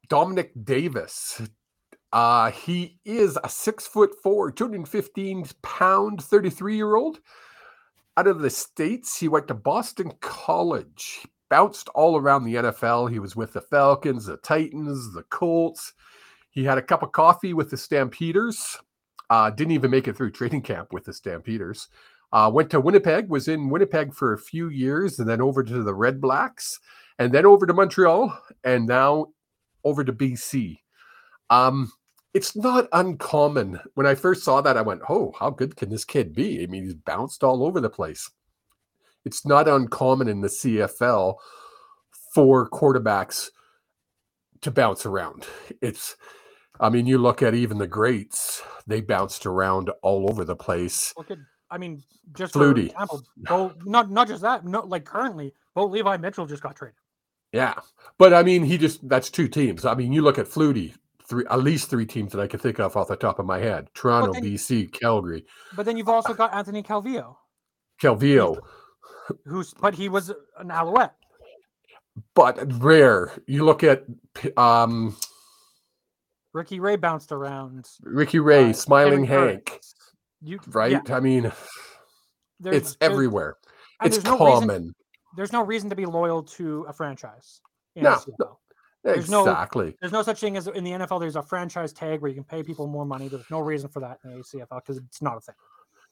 Dominique Davis. Uh, he is a six foot four, 215 pound, 33 year old. Out of the States, he went to Boston College. He bounced all around the NFL. He was with the Falcons, the Titans, the Colts. He had a cup of coffee with the Stampeders. Uh, didn't even make it through training camp with the Stampeders. Uh, went to Winnipeg, was in Winnipeg for a few years, and then over to the Red Blacks, and then over to Montreal, and now over to BC. Um, it's not uncommon. When I first saw that, I went, "Oh, how good can this kid be?" I mean, he's bounced all over the place. It's not uncommon in the CFL for quarterbacks to bounce around. It's, I mean, you look at even the greats; they bounced around all over the place. look at I mean, just Flutie. example, Bo, not not just that, no, like currently, Bo Levi Mitchell just got traded. Yeah, but I mean, he just—that's two teams. I mean, you look at Flutie, three at least three teams that I can think of off the top of my head: Toronto, then- BC, Calgary, But then you've also got Anthony Calvillo, Calvillo. who's but he was an Alouette. but rare. You look at um, Ricky Ray bounced around. Ricky Ray, uh, Smiling Hank. You right? Yeah, I mean, there's- it's there's- everywhere. It's there's no reason- common. there's no reason to be loyal to a franchise. in No, CFL. there's no- exactly. There's no such thing as in the NFL. There's a franchise tag where you can pay people more money. There's no reason for that in the CFL because it's not a thing.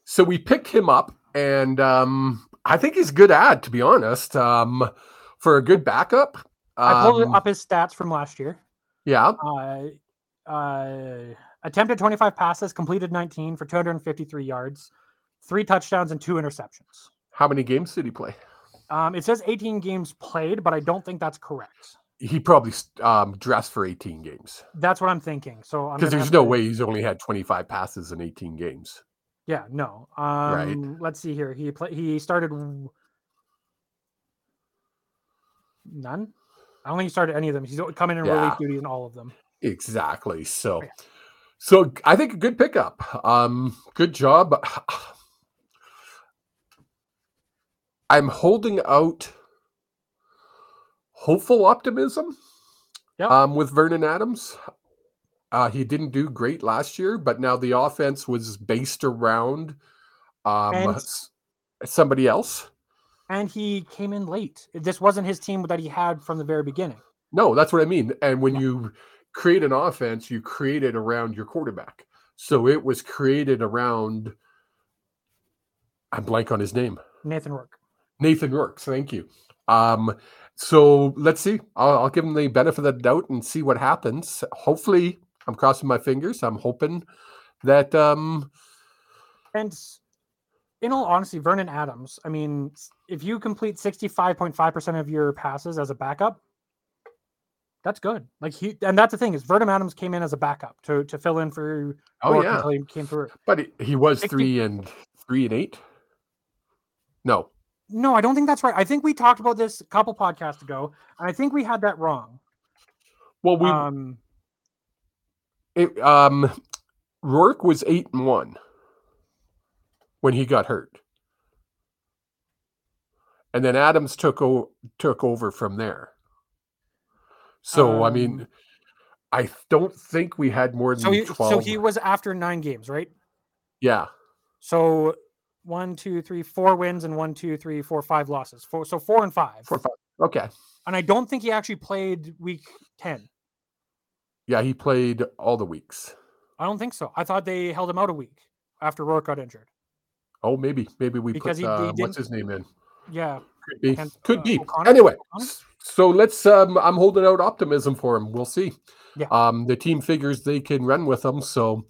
So we picked him up, and um, I think he's a good ad, to be honest. Um, for a good backup. I pulled um, up his stats from last year. Yeah, Uh, uh, attempted 25 passes, completed 19 for 253 yards. three touchdowns and two interceptions. How many games did he play? Um, it says 18 games played, but I don't think that's correct. He probably um, dressed for 18 games That's what I'm thinking. So because there's no to- way he's only had 25 passes in 18 games. Yeah, no. Um, Right. Let's see here. He play. He started none. I don't think he started any of them. He's coming in Yeah. relief duty in all of them. Exactly. So, Yeah. so I think a good pickup. Um, good job. <sighs> I'm holding out hopeful optimism. Yep. Um, with Vernon Adams, uh, he didn't do great last year, but now the offense was based around um And- somebody else. And he came in late. This wasn't his team that he had from the very beginning. No, that's what I mean. And when Yeah. you create an offense, you create it around your quarterback. So it was created around. I'm blank on his name. Nathan Rourke. Nathan Rourke. Thank you. Um, so let's see. I'll, I'll give him the benefit of the doubt and see what happens. Hopefully, I'm crossing my fingers. I'm hoping that um, And in all honesty, Vernon Adams, I mean, if you complete 65.5% of your passes as a backup, that's good. Like he and that's the thing is Vernon Adams came in as a backup to to fill in for oh yeah, until he came through. but he, he was 60 three and three and eight. No, No, I don't think that's right. I think we talked about this a couple podcasts ago, and I think we had that wrong. well we um It, um, Rourke was eight and one when he got hurt, and then Adams took o- took over from there. So I mean, Um, I don't think we had more than so he, twelve. so he was after nine games, right? yeah, So one, two, three, four wins and one, two, three, four, five losses. Four, so four and five. four, five. Okay, And I don't think he actually played week ten. yeah, he played all the weeks. I don't think so. I thought they held him out a week after Rourke got injured. Oh, maybe maybe we Because put he- he uh, didn't- what's his name in. Yeah. Could be. Kent, Could uh, be. O'Connor? Anyway, O'Connor? so let's. Um, I'm holding out optimism for him. We'll see. Yeah. Um, the team figures they can run with him. So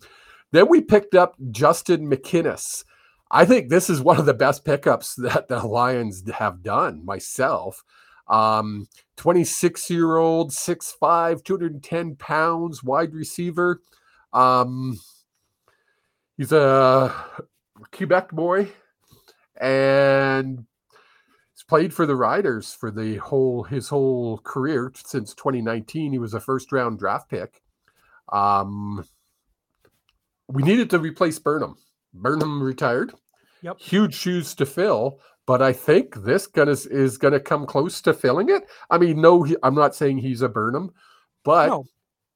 then we picked up Justin McInnes. I think this is one of the best pickups that the Lions have done. Myself, um, 26 year old, 6'5", 210 pounds, wide receiver. Um, he's a Quebec boy, and he's played for the Riders for the whole his whole career since 2019. He was a first round draft pick. Um, we needed to replace Burnham. Burnham retired. Yep. Huge shoes to fill, but I think this gonna is gonna come close to filling it. I mean, no, he, I'm not saying he's a Burnham, but No.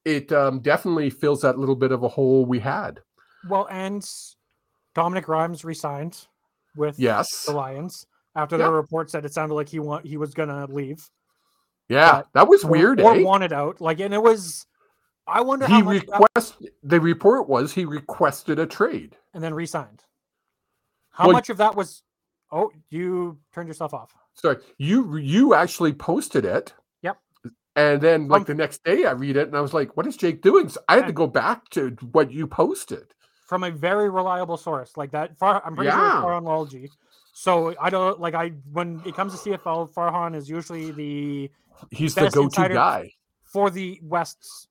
it um, definitely fills that little bit of a hole we had. Well, and Dominique Rhymes resigned with Yes. the Lions after Yeah. there were reports that it sounded like he want he was gonna leave. Yeah, but- that was weird. Or, eh? wanted out. Like, and it was. I wonder he how much. that- request the report was he requested a trade. And then resigned. How Well, much of that was? Oh, you turned yourself off. Sorry, you you actually posted it. Yep. And then like Um, the next day I read it and I was like, what is Jake doing? So I had to go back to what you posted. from a very reliable source like that. Far, I'm pretty sure Yeah. it's Farhan Lalji. So I don't like I when it comes to CFL, Farhan is usually the He's the go-to guy. for the Wests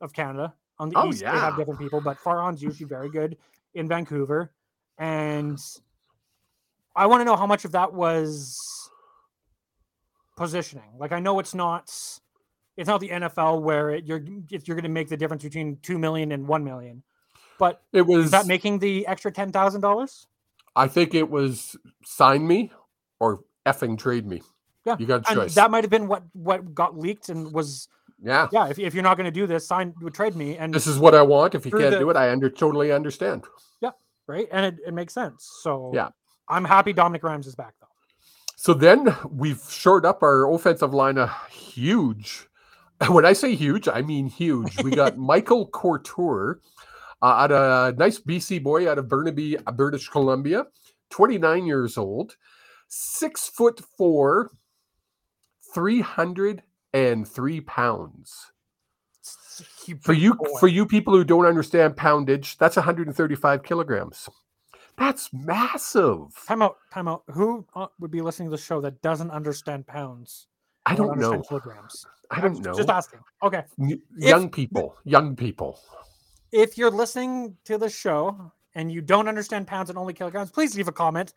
of Canada. On the Oh, east, they have different people, but Farhan's usually very good in Vancouver. And I want to know how much of that was positioning. Like I know it's not it's not the NFL where it, you're if you're going to make the difference between 2 million and 1 million. But It was is that making the extra $10,000? I think it was sign me or effing trade me. Yeah, You got a And choice. that might have been what what got leaked and was yeah. yeah, if, if you're not going to do this, sign trade me and This is what I want. If you can't the- do it, I under totally understand. Yeah. Right? And it, it makes sense. So Yeah. I'm happy Dominique Rhymes is back though. So then we've shored up our offensive line a huge. <laughs> When I say huge, I mean huge. We got <laughs> Michael Couture, uh, out a nice BC boy out of Burnaby, uh, British Columbia, 29 years old, six foot four, 303 pounds. three pounds. For you, for you people who don't understand poundage, that's 135 kilograms. That's massive. Time out. Time out. Who uh, would be listening to the show that doesn't understand pounds? I don't understand know. Kilograms. I don't know. Just asking. Okay. Young people. Young people. If you're listening to the show and you don't understand pounds and only kilograms, please leave a comment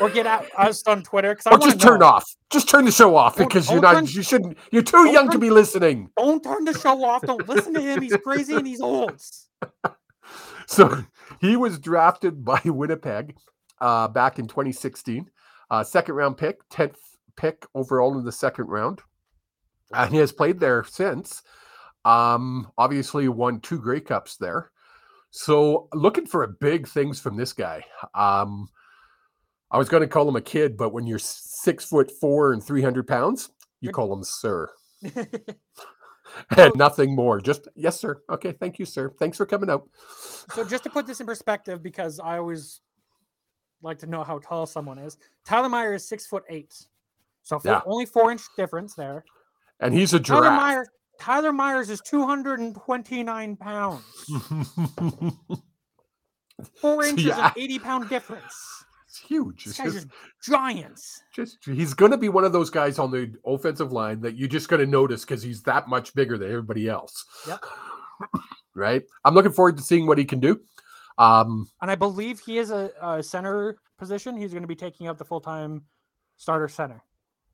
or get at us on Twitter. Or just turn off. Just turn the show off Don't- because you're don't turn- You shouldn't. You're too don't young to be listening. Don't turn the show off. Don't listen to him. He's crazy and he's old. <laughs> So he was drafted by <laughs> Winnipeg uh, back in 2016. Uh, second round pick, 10th pick overall in the second round. And he has played there since. Um, obviously, won two Grey Cups there. So looking for big things from this guy. Um, I was going to call him a kid, but when you're six foot four and 300 pounds, you call him sir. <laughs> <laughs> And nothing more. Just, yes, sir. Okay. Thank you, sir. Thanks for coming out. so just to put this in perspective, because I always like to know how tall someone is. Tyler Myers is six foot eight. So Yeah. only four inch difference there. And he's a Tyler giraffe. Myers, Tyler Myers is 229 pounds. <laughs> Four So inches yeah. of 80 pound difference. Huge. It's guy's just, giants. just he's going to be one of those guys on the offensive line that you're just going to notice because he's that much bigger than everybody else. Yep. <sighs> right. I'm looking forward to seeing what he can do. Um, And I believe he is a, a center position. He's going to be taking up the full time starter center.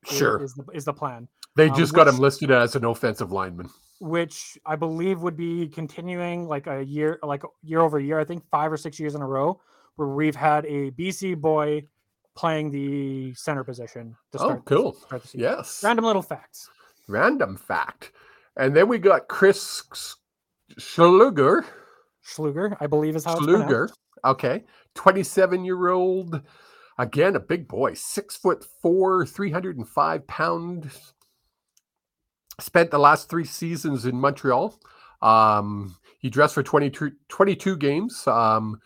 sure. Is the, is the plan, They um, just got him listed as an offensive lineman. which I believe would be continuing like a year, like year over year. I think five or six years in a row where we've had a BC boy playing the center position. To Oh, cool. start the. Yes. Random little facts. Random fact. And then we got Chris Schluger. Schluger, I believe is how it's pronounced. Schluger. Okay. 27 year old. Again, a big boy, six foot four, 305 pound. Spent the last three seasons in Montreal. Um, he dressed for 22, 22 games. Um,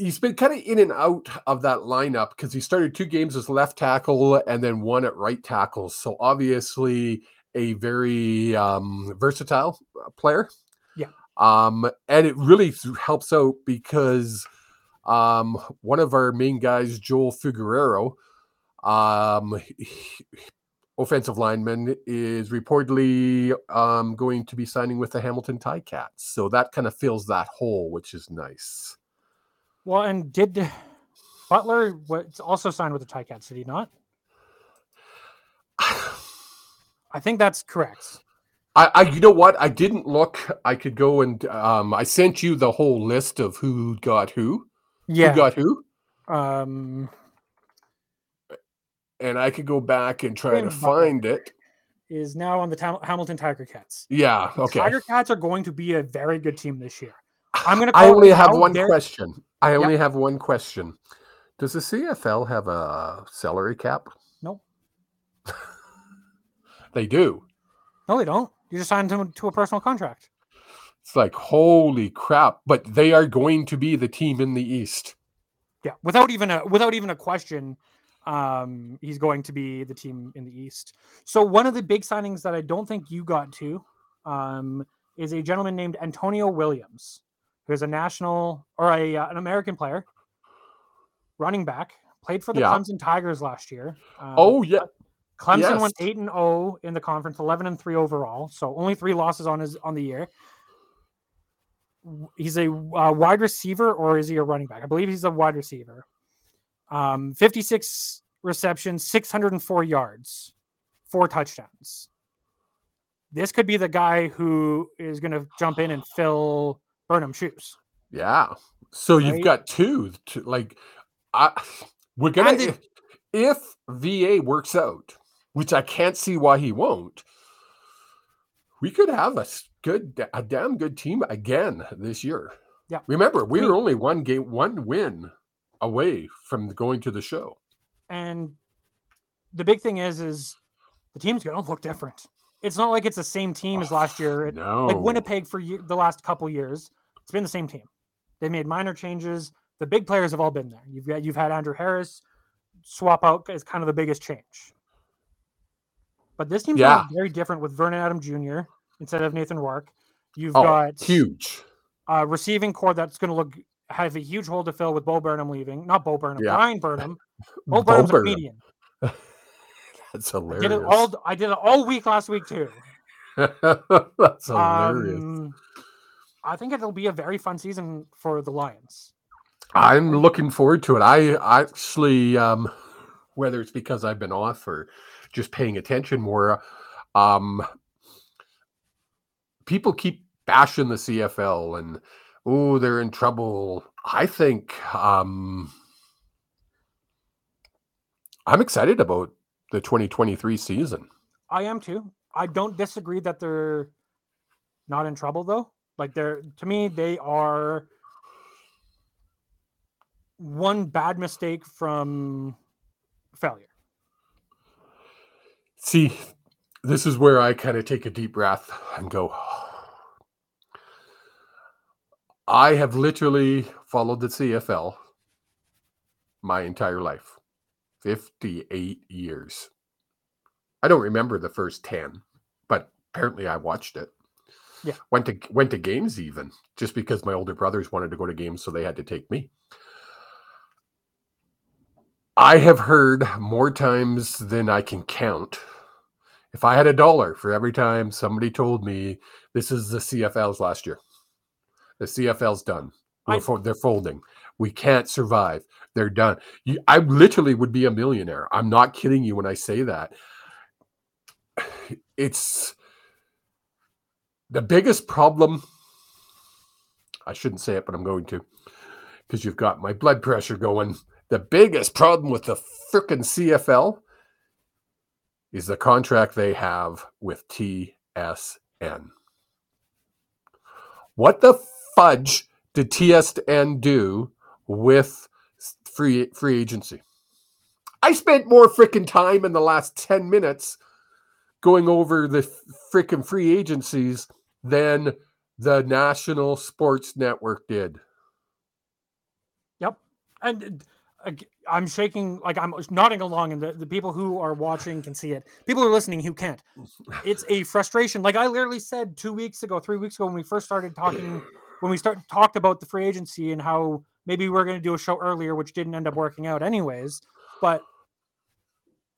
he's been kind of in and out of that lineup because he started two games as left tackle and then one at right tackle. So obviously a very um, versatile uh, player. Yeah. Um, and it really helps out because um, one of our main guys, Joel Figueroa, um, he- offensive lineman, is reportedly um, going to be signing with the Hamilton Ticats. So that kind of fills that hole, which is nice. Well, and did Butler was also signed with the Ticats? Did he not? I think that's correct. I, I, you know what? I didn't look. I could go and um, I sent you the whole list of who got who, Yeah. who got who, um, and I could go back and try to find it. is now on the Tam- Hamilton Tiger Cats. Yeah. The Okay. Tiger Cats are going to be a very good team this year. I'm gonna I only have one they're- question. I Yep. only have one question. Does the CFL have a salary cap? Nope. <laughs> They do. No, they don't. You just signed them to a personal contract. It's like holy crap! But they are going to be the team in the East. Yeah, without even a without even a question, um, he's going to be the team in the East. So one of the big signings that I don't think you got to um, is a gentleman named Antonio Williams, who's a national or a uh, an American player, running back, played for the Yeah. Clemson Tigers last year. Um, Oh yeah, Clemson went eight and zero in the conference, eleven and three overall. So only three losses on his on the year. He's a uh, wide receiver, or is he a running back? I believe he's a wide receiver. Um, fifty six receptions, six hundred and four yards, four touchdowns. This could be the guy who is going to jump in and fill Burnham shoes. yeah. So you've got two. To, like, I <sighs> we're gonna if, if VA works out, which I can't see why he won't. We could have a good, a damn good team again this year. Yeah. Remember, we were only one game, one win away from going to the show. And the big thing is, is the team's going to look different. It's not like it's the same team as last <sighs> year. It- No, like Winnipeg for the last couple years, it's been the same team. They made minor changes. The big players have all been there. You've got you've had Andrew Harris swap out as kind of the biggest change. But this team's Yeah. very different with Vernon Adam Jr. instead of Nathan Rourke. You've Oh, got huge. a receiving core that's going to look have a huge hole to fill with Bo Burnham leaving. Not Bo Burnham, Yeah. Bryan Burnham. <laughs> Bo Bo Burnham's a Burnham. comedian. <laughs> That's I hilarious. did it all. I did it all week last week too. <laughs> That's hilarious. Um, I think it'll be a very fun season for the Lions. I'm looking forward to it. I actually, um, whether it's because I've been off or just paying attention more, um, people keep bashing the CFL and oh, they're in trouble. I think um, I'm excited about the 2023 season. I am too. I don't disagree that they're not in trouble though. Like they're to me, they are one bad mistake from failure. See, this is where I kind of take a deep breath and go. I have literally followed the CFL my entire life 58 years. I don't remember the first 10, but apparently I watched it. Yeah. Went to went to games even just because my older brothers wanted to go to games so they had to take me. I have heard more times than I can count. If I had a dollar for every time somebody told me this is the CFL's last year, the CFL's done. I- fo- they're folding. We can't survive. They're done. You, I literally would be a millionaire. I'm not kidding you when I say that. <sighs> It's the biggest problem. I shouldn't say it, but I'm going to because you've got my blood pressure going. The biggest problem with the frickin' CFL is the contract they have with TSN. What the fudge did TSN do with free free agency? I spent more freaking time in the last 10 minutes going over the freaking free agencies than the National Sports Network did. Yep. And uh, I'm shaking, like I'm nodding along, and the, the people who are watching can see it. People who are listening who can't. It's a frustration. Like I literally said two weeks ago, three weeks ago, when we first started talking, when we started talked about the free agency and how maybe we are going to do a show earlier, which didn't end up working out anyways. But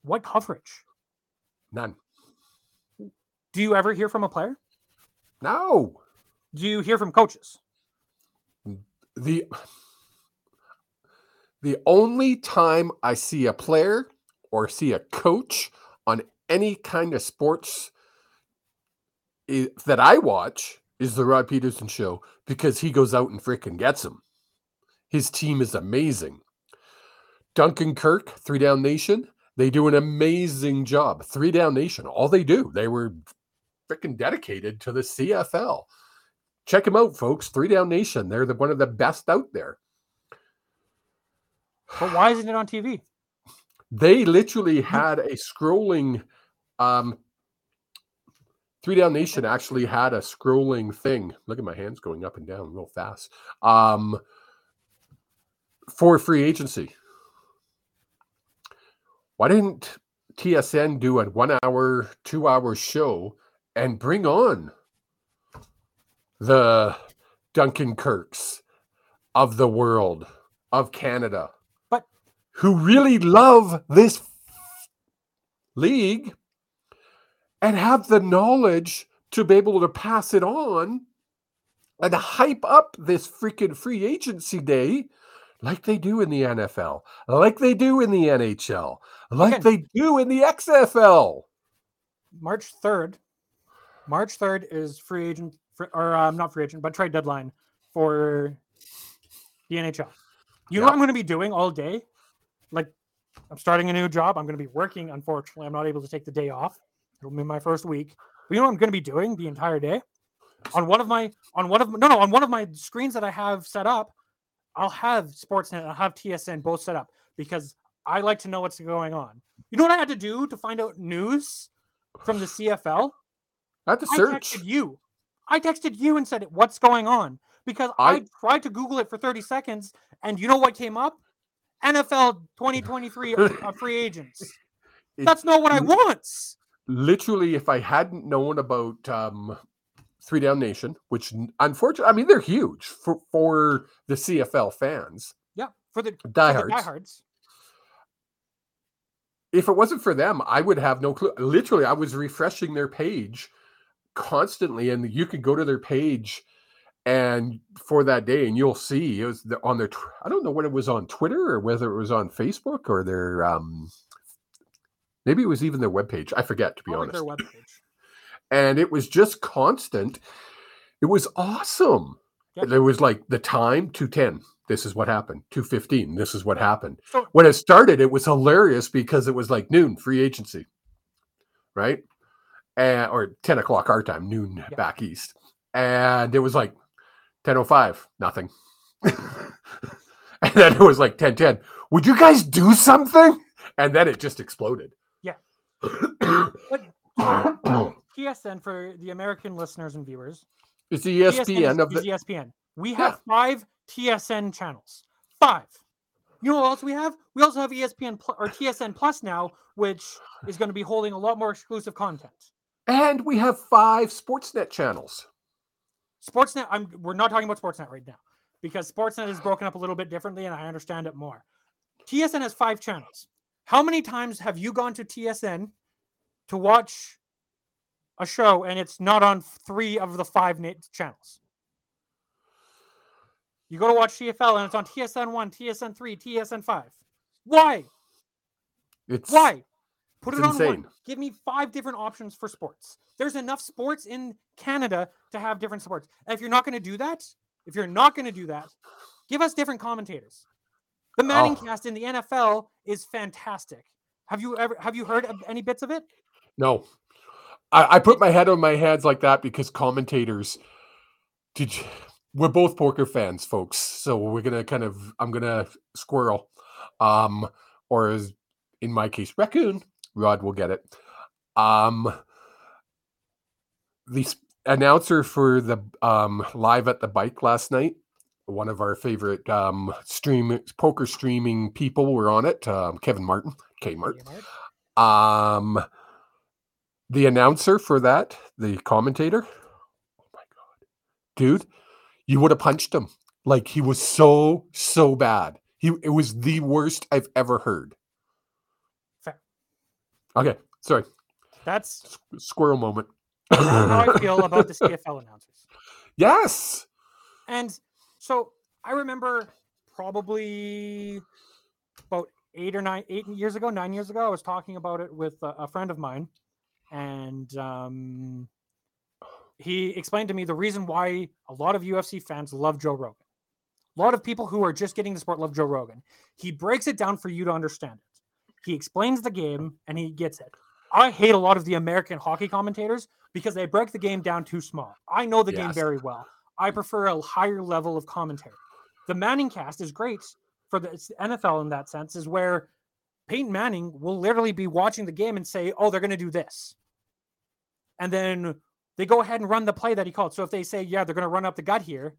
what coverage? None. Do you ever hear from a player? No. Do you hear from coaches? the the only time I see a player or see a coach on any kind of sports i- that I watch is the Rod Pedersen show because he goes out and freaking gets them. His team is amazing. Duncan Kirk, Three Down Nation, they do an amazing job. Three Down Nation, all they do, they were freaking dedicated to the CFL. Check them out, folks. Three Down Nation, they're the, one of the best out there. But why isn't it on TV? they literally had a scrolling um three down nation actually had a scrolling thing look at my hands going up and down real fast um for free agency why didn't tsn do a one hour two hour show and bring on the duncan kirks of the world of canada But- who really love this league and have the knowledge to be able to pass it on and hype up this freaking free agency day like they do in the NFL, like they do in the NHL, like Again. they do in the XFL. March 3rd. March 3rd is free agent, fr- or um, not free agent, but trade deadline for the NHL. You know what I'm going to be doing all day? Like, I'm starting a new job. I'm going to be working. Unfortunately, I'm not able to take the day off. It'll be my first week. But you know what I'm going to be doing the entire day? On one of my, on one of, no, no, on one of my screens that I have set up, I'll have Sportsnet, I'll have TSN both set up because I like to know what's going on. You know what I had to do to find out news from the CFL? To I texted you. I texted you and said, "What's going on?" Because I, I- tried to Google it for 30 seconds, and you know what came up? NFL 2023 <laughs> uh, free agents. It- That's not what I want. literally if i hadn't known about um Three Down Nation, which unfortunately, I mean, they're huge for, for the CFL fans, Yeah, for the, for the diehards. diehards. If it wasn't for them, I would have no clue. Literally, I was refreshing their page constantly, and you could go to their page and for that day, and you'll see it was on their. I don't know when it was on Twitter or whether it was on Facebook or their. um Maybe it was even their webpage. I forget to be like honest. their webpage. <clears throat> and it was just constant. It was awesome. Yep. There was like the time 210. This is what happened. 215. This is what happened. So When it started, it was hilarious because it was like noon, free agency, right? And or 10 o'clock our time, noon Yeah. back east. And it was like 1005, nothing. <laughs> and then it was like 1010. Would you guys do something? And then it just exploded. Yeah. <coughs> it's <coughs> TSN for the American listeners and viewers. It's the ESPN TSN of the is ESPN. We have five TSN channels. Five. You know what else we have? We also have ESPN Pl- or TSN Plus now, which is going to be holding a lot more exclusive content. And we have five Sportsnet channels. Sportsnet, I'm we're not talking about Sportsnet right now because Sportsnet is broken up a little bit differently and I understand it more. TSN has five channels. How many times have you gone to TSN to watch a show and it's not on three of the five channels? You go to watch CFL and it's on TSN 1, TSN 3, TSN 5. Why? It's Why? Put it's it on insane. one. Give me five different options for sports. There's enough sports in Canada to have different sports. And if you're not going to do that, if you're not going to do that, give us different commentators. The Manning Oh. cast in the NFL is fantastic. Have you ever have you heard of any bits of it? no. I, I put my head on my hands like that because commentators did you, we're both poker fans, folks. So we're gonna kind of I'm gonna squirrel. Um, or as in my case, raccoon. Rod will get it. Um the announcer for the um live at the bike last night one of our favorite um stream poker streaming people were on it um kevin martin kmart um the announcer for that the commentator oh my god dude you would have punched him like he was so so bad he it was the worst i've ever heard. Okay sorry That's s- squirrel moment that's how I feel <laughs> about the CFL announcers. yes And so I remember probably about eight or nine, eight years ago, nine years ago, I was talking about it with a, a friend of mine, and um, he explained to me the reason why a lot of UFC fans love Joe Rogan. A lot of people who are just getting the sport love Joe Rogan. He breaks it down for you to understand it. He explains the game and he gets it. I hate a lot of the American hockey commentators because they break the game down too small. I know the game very well. I prefer a higher level of commentary. The Manning cast is great for the the NFL in that sense, is where Peyton Manning will literally be watching the game and say, Oh, they're going to do this. And then they go ahead and run the play that he called. So if they say, Yeah, they're going to run up the gut here,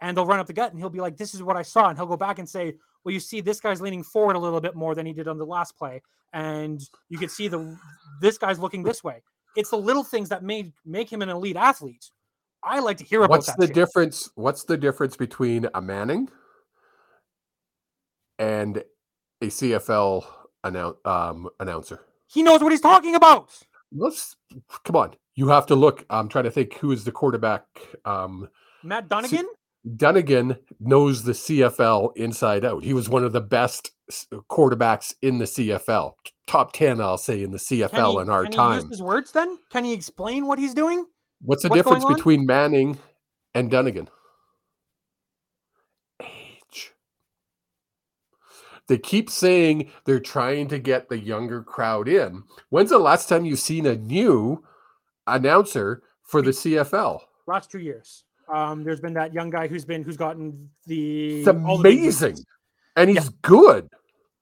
and they'll run up the gut, and he'll be like, This is what I saw. And he'll go back and say, Well, you see, this guy's leaning forward a little bit more than he did on the last play. And you could see the this guy's looking this way. It's the little things that made make him an elite athlete. I like to hear about what's that. the shit. difference what's the difference between a manning and a cfl annou- um, announcer He knows what he's talking about. let's come on you have to look i'm trying to think who is the quarterback um, Matt Dunnigan. Dunnigan knows the cfl inside out he was one of the best quarterbacks in the cfl top 10 i'll say in the cfl he- in our time use his words then? Can he explain what he's doing? what's the what's difference between manning and dunnigan age. They keep saying they're trying to get the younger crowd in. When's the last time you've seen a new announcer for the CFL? Last two years. Um, there's been that young guy who's been who's gotten the It's all the amazing. And Yeah. he's good.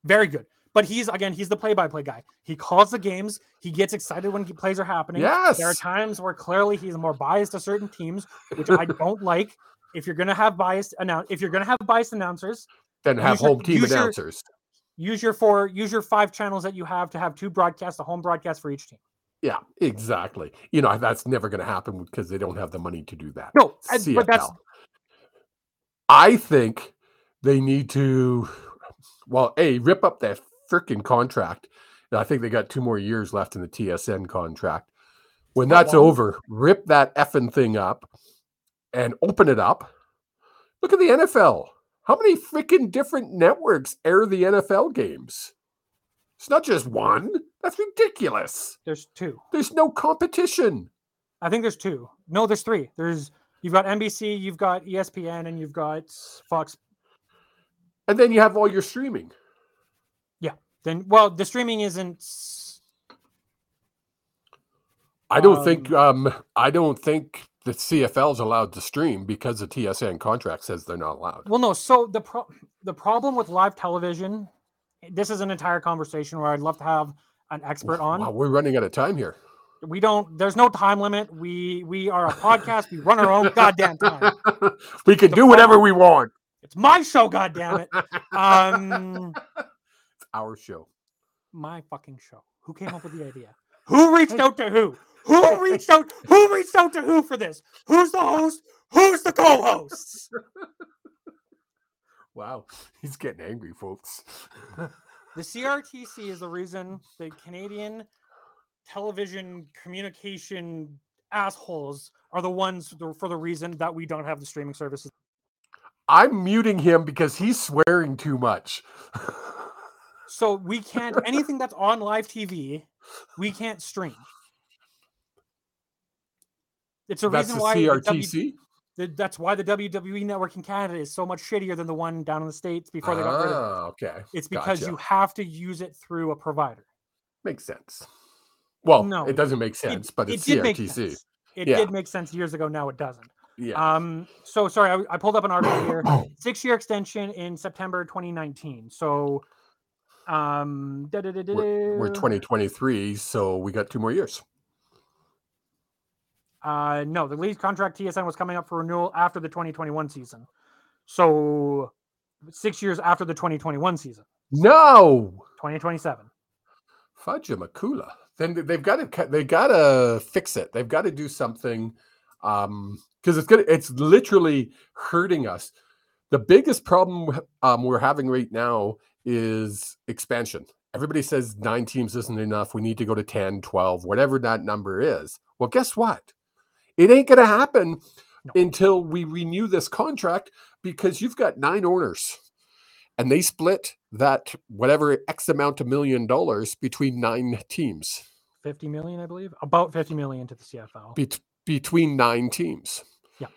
Very good. But he's again, he's the play-by-play guy. He calls the games. He gets excited when plays are happening. Yes. There are times where clearly he's more biased to certain teams, which I <laughs> don't like. If you're gonna have biased announce, if you're gonna have biased announcers, Then have use your- home team use your- announcers. use your four, use your five channels that you have to have two broadcasts, a home broadcast for each team. Yeah, exactly. You know, that's never going to happen because they don't have the money to do that. No, I- but that's I think they need to, well, A, rip up that freaking contract. And I think they got two more years left in the TSN contract. When that's long? over, rip that effing thing up and open it up. Look at the NFL. How many freaking different networks air the NFL games? It's not just one. That's ridiculous. there's two. There's no competition. I think there's two. No, there's three. There's you've got NBC, you've got ESPN, and you've got Fox. And then you have all your streaming. Yeah. Then, well, the streaming isn't. I don't think um I don't think the CFL is allowed to stream because the TSN contract says they're not allowed. Well, no. So the pro- the problem with live television, this is an entire conversation where I'd love to have an expert on. Wow, we're running out of time here. We don't. There's no time limit. We we are a podcast. We run our own goddamn time. <laughs> we can The do whatever we want. It's my show. Goddamn it. <laughs> Um, It's our show. my fucking show. Who came up with the idea? Who reached out to who? Who reached out? Who reached out to who for this? Who's the host? Who's the co-host? <laughs> Wow, he's getting angry, folks. The CRTC is the reason the Canadian television communication assholes are the ones for the reason that we don't have the streaming services. I'm muting him because he's swearing too much. So we can't anything that's on live TV, we can't stream. It's a That's reason why the W- CRTC. the- that's why the WWE network in Canada is so much shittier than the one down in the states before they got rid of it. Ah, okay, It's because gotcha. you have to use it through a provider. makes sense. Well, No, it doesn't make It- sense, but it's make CRTC. sense. It Yeah. did make sense years ago. Now it doesn't. Yeah. Um. So sorry, I, I pulled up an article here. <coughs> Six-year extension in September 2019. So, um, we're, we're 2023, so we got two more years. Uh, no, the league contract TSN was coming up for renewal after the 2021 season. So, six years after the 2021 season, No, 2027. fudge Makula. Then they've got to they got to fix it. They've got to do something um because it's good. It's literally hurting us. The biggest problem um, we're having right now is expansion. Everybody says nine teams isn't enough. We need to go to 10, 12, whatever that number is. Well, guess what? It ain't going to happen No. until we renew this contract because you've got nine owners and they split that whatever X amount of million dollars between nine teams, 50 million, I believe, about 50 million to the CFL. bet- between nine teams. Yeah.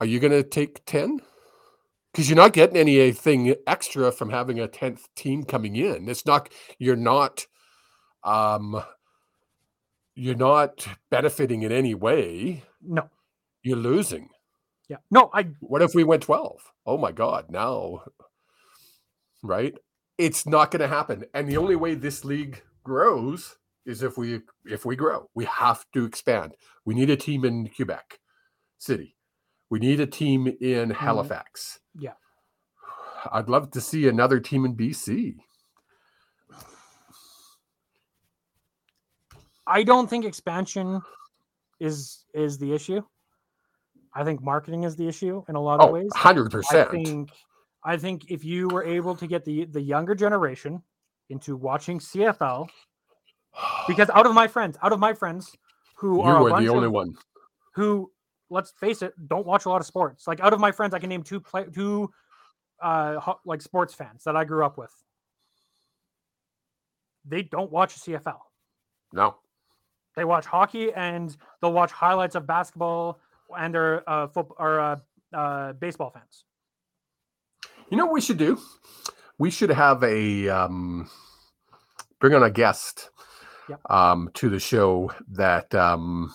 Are you going to take 10? Because you're not getting anything extra from having a 10th team coming in. It's not, you're not, um, you're not benefiting in any way. No, You're losing. yeah, no, I What if we went 12? Oh my God, now, right? It's not going to happen. And the only way this league grows is if we if we grow. We have to expand. We need a team in Quebec City. We need a team in mm-hmm. Halifax. yeah. I'd love to see another team in BC. I don't think expansion is is the issue. I think marketing is the issue in a lot of Oh, ways. 100%. I think I think if you were able to get the the younger generation into watching CFL, because out of my friends, out of my friends who you are the only of- one. who let's face it, don't watch a lot of sports. Like out of my friends, I can name two play two uh ho- like sports fans that I grew up with. They don't watch CFL. No. They watch hockey and they'll watch highlights of basketball and they're uh football or uh, uh baseball fans. You know what we should do? We should have a um, bring on a guest Yep. um, to the show that um,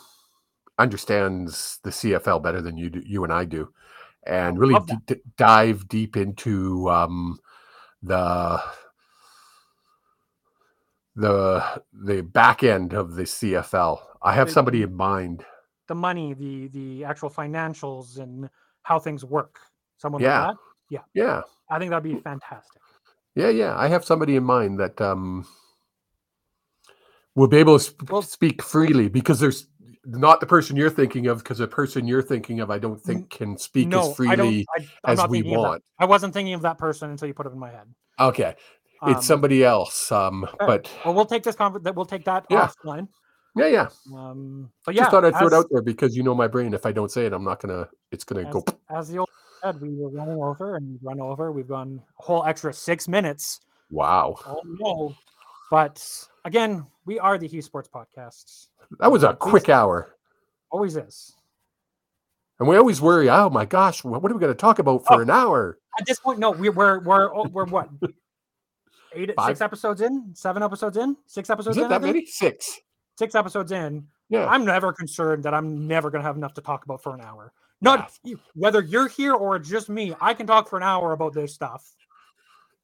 understands the CFL better than you do, you and I do, and really d- d- dive deep into um, the the the back end of the CFL. I have The- somebody in mind. The money, the the actual financials and how things work. Someone Yeah. like that. Yeah, I think that'd be fantastic. Yeah, yeah. I have somebody in mind that um we'll be able to sp- Well- speak freely because there's not the person you're thinking of because the person you're thinking of I don't think can speak no, as freely I, I'm as we thinking of that. want. I wasn't thinking of that person until you put it in my head. Okay, Um, it's somebody else. Um, okay. but Well, we'll take this conver- that We'll take that Yeah. offline. yeah, yeah. Um, but yeah, Just thought I'd throw it out there because you know my brain. If I don't say it, I'm not gonna. It's gonna as, go. as the old said, we were running over and run over. We've gone a whole extra six minutes. Wow, Oh no! But again, we are the Hughes Sports Podcast. that was a quick hour. Always is. And we always worry. Oh my gosh, what are we going to talk about for Oh. an hour? At this point, no, we, we're we're oh, we're what? Eight, Five? six episodes in, seven episodes in, six episodes Is it that many? Six. Six episodes in. Yeah. I'm never concerned that I'm never going to have enough to talk about for an hour. Not you- whether you're here or just me. I can talk for an hour about this stuff.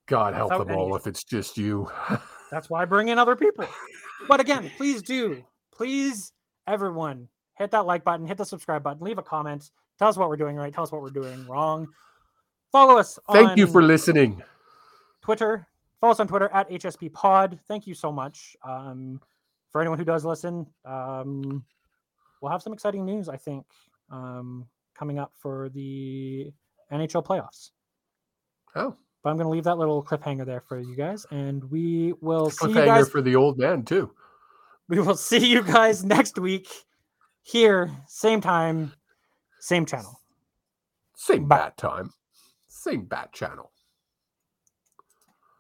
God help them all if it's just you. <laughs> That's why I bring in other people. But again, please do, please, everyone, hit that like button, hit the subscribe button, leave a comment, tell us what we're doing right, tell us what we're doing wrong. Follow us. Thank you for listening. Twitter. Follow us on Twitter at HSP Pod. Thank you so much. Um, for anyone who does listen, um, we'll have some exciting news, I think, um, coming up for the NHL playoffs. Oh, But I'm going to leave that little cliffhanger there for you guys, and we will see you cliffhanger guys. for the old man too. We will see you guys next week here, same time, same channel. Same Bye. bat time. Same bat channel.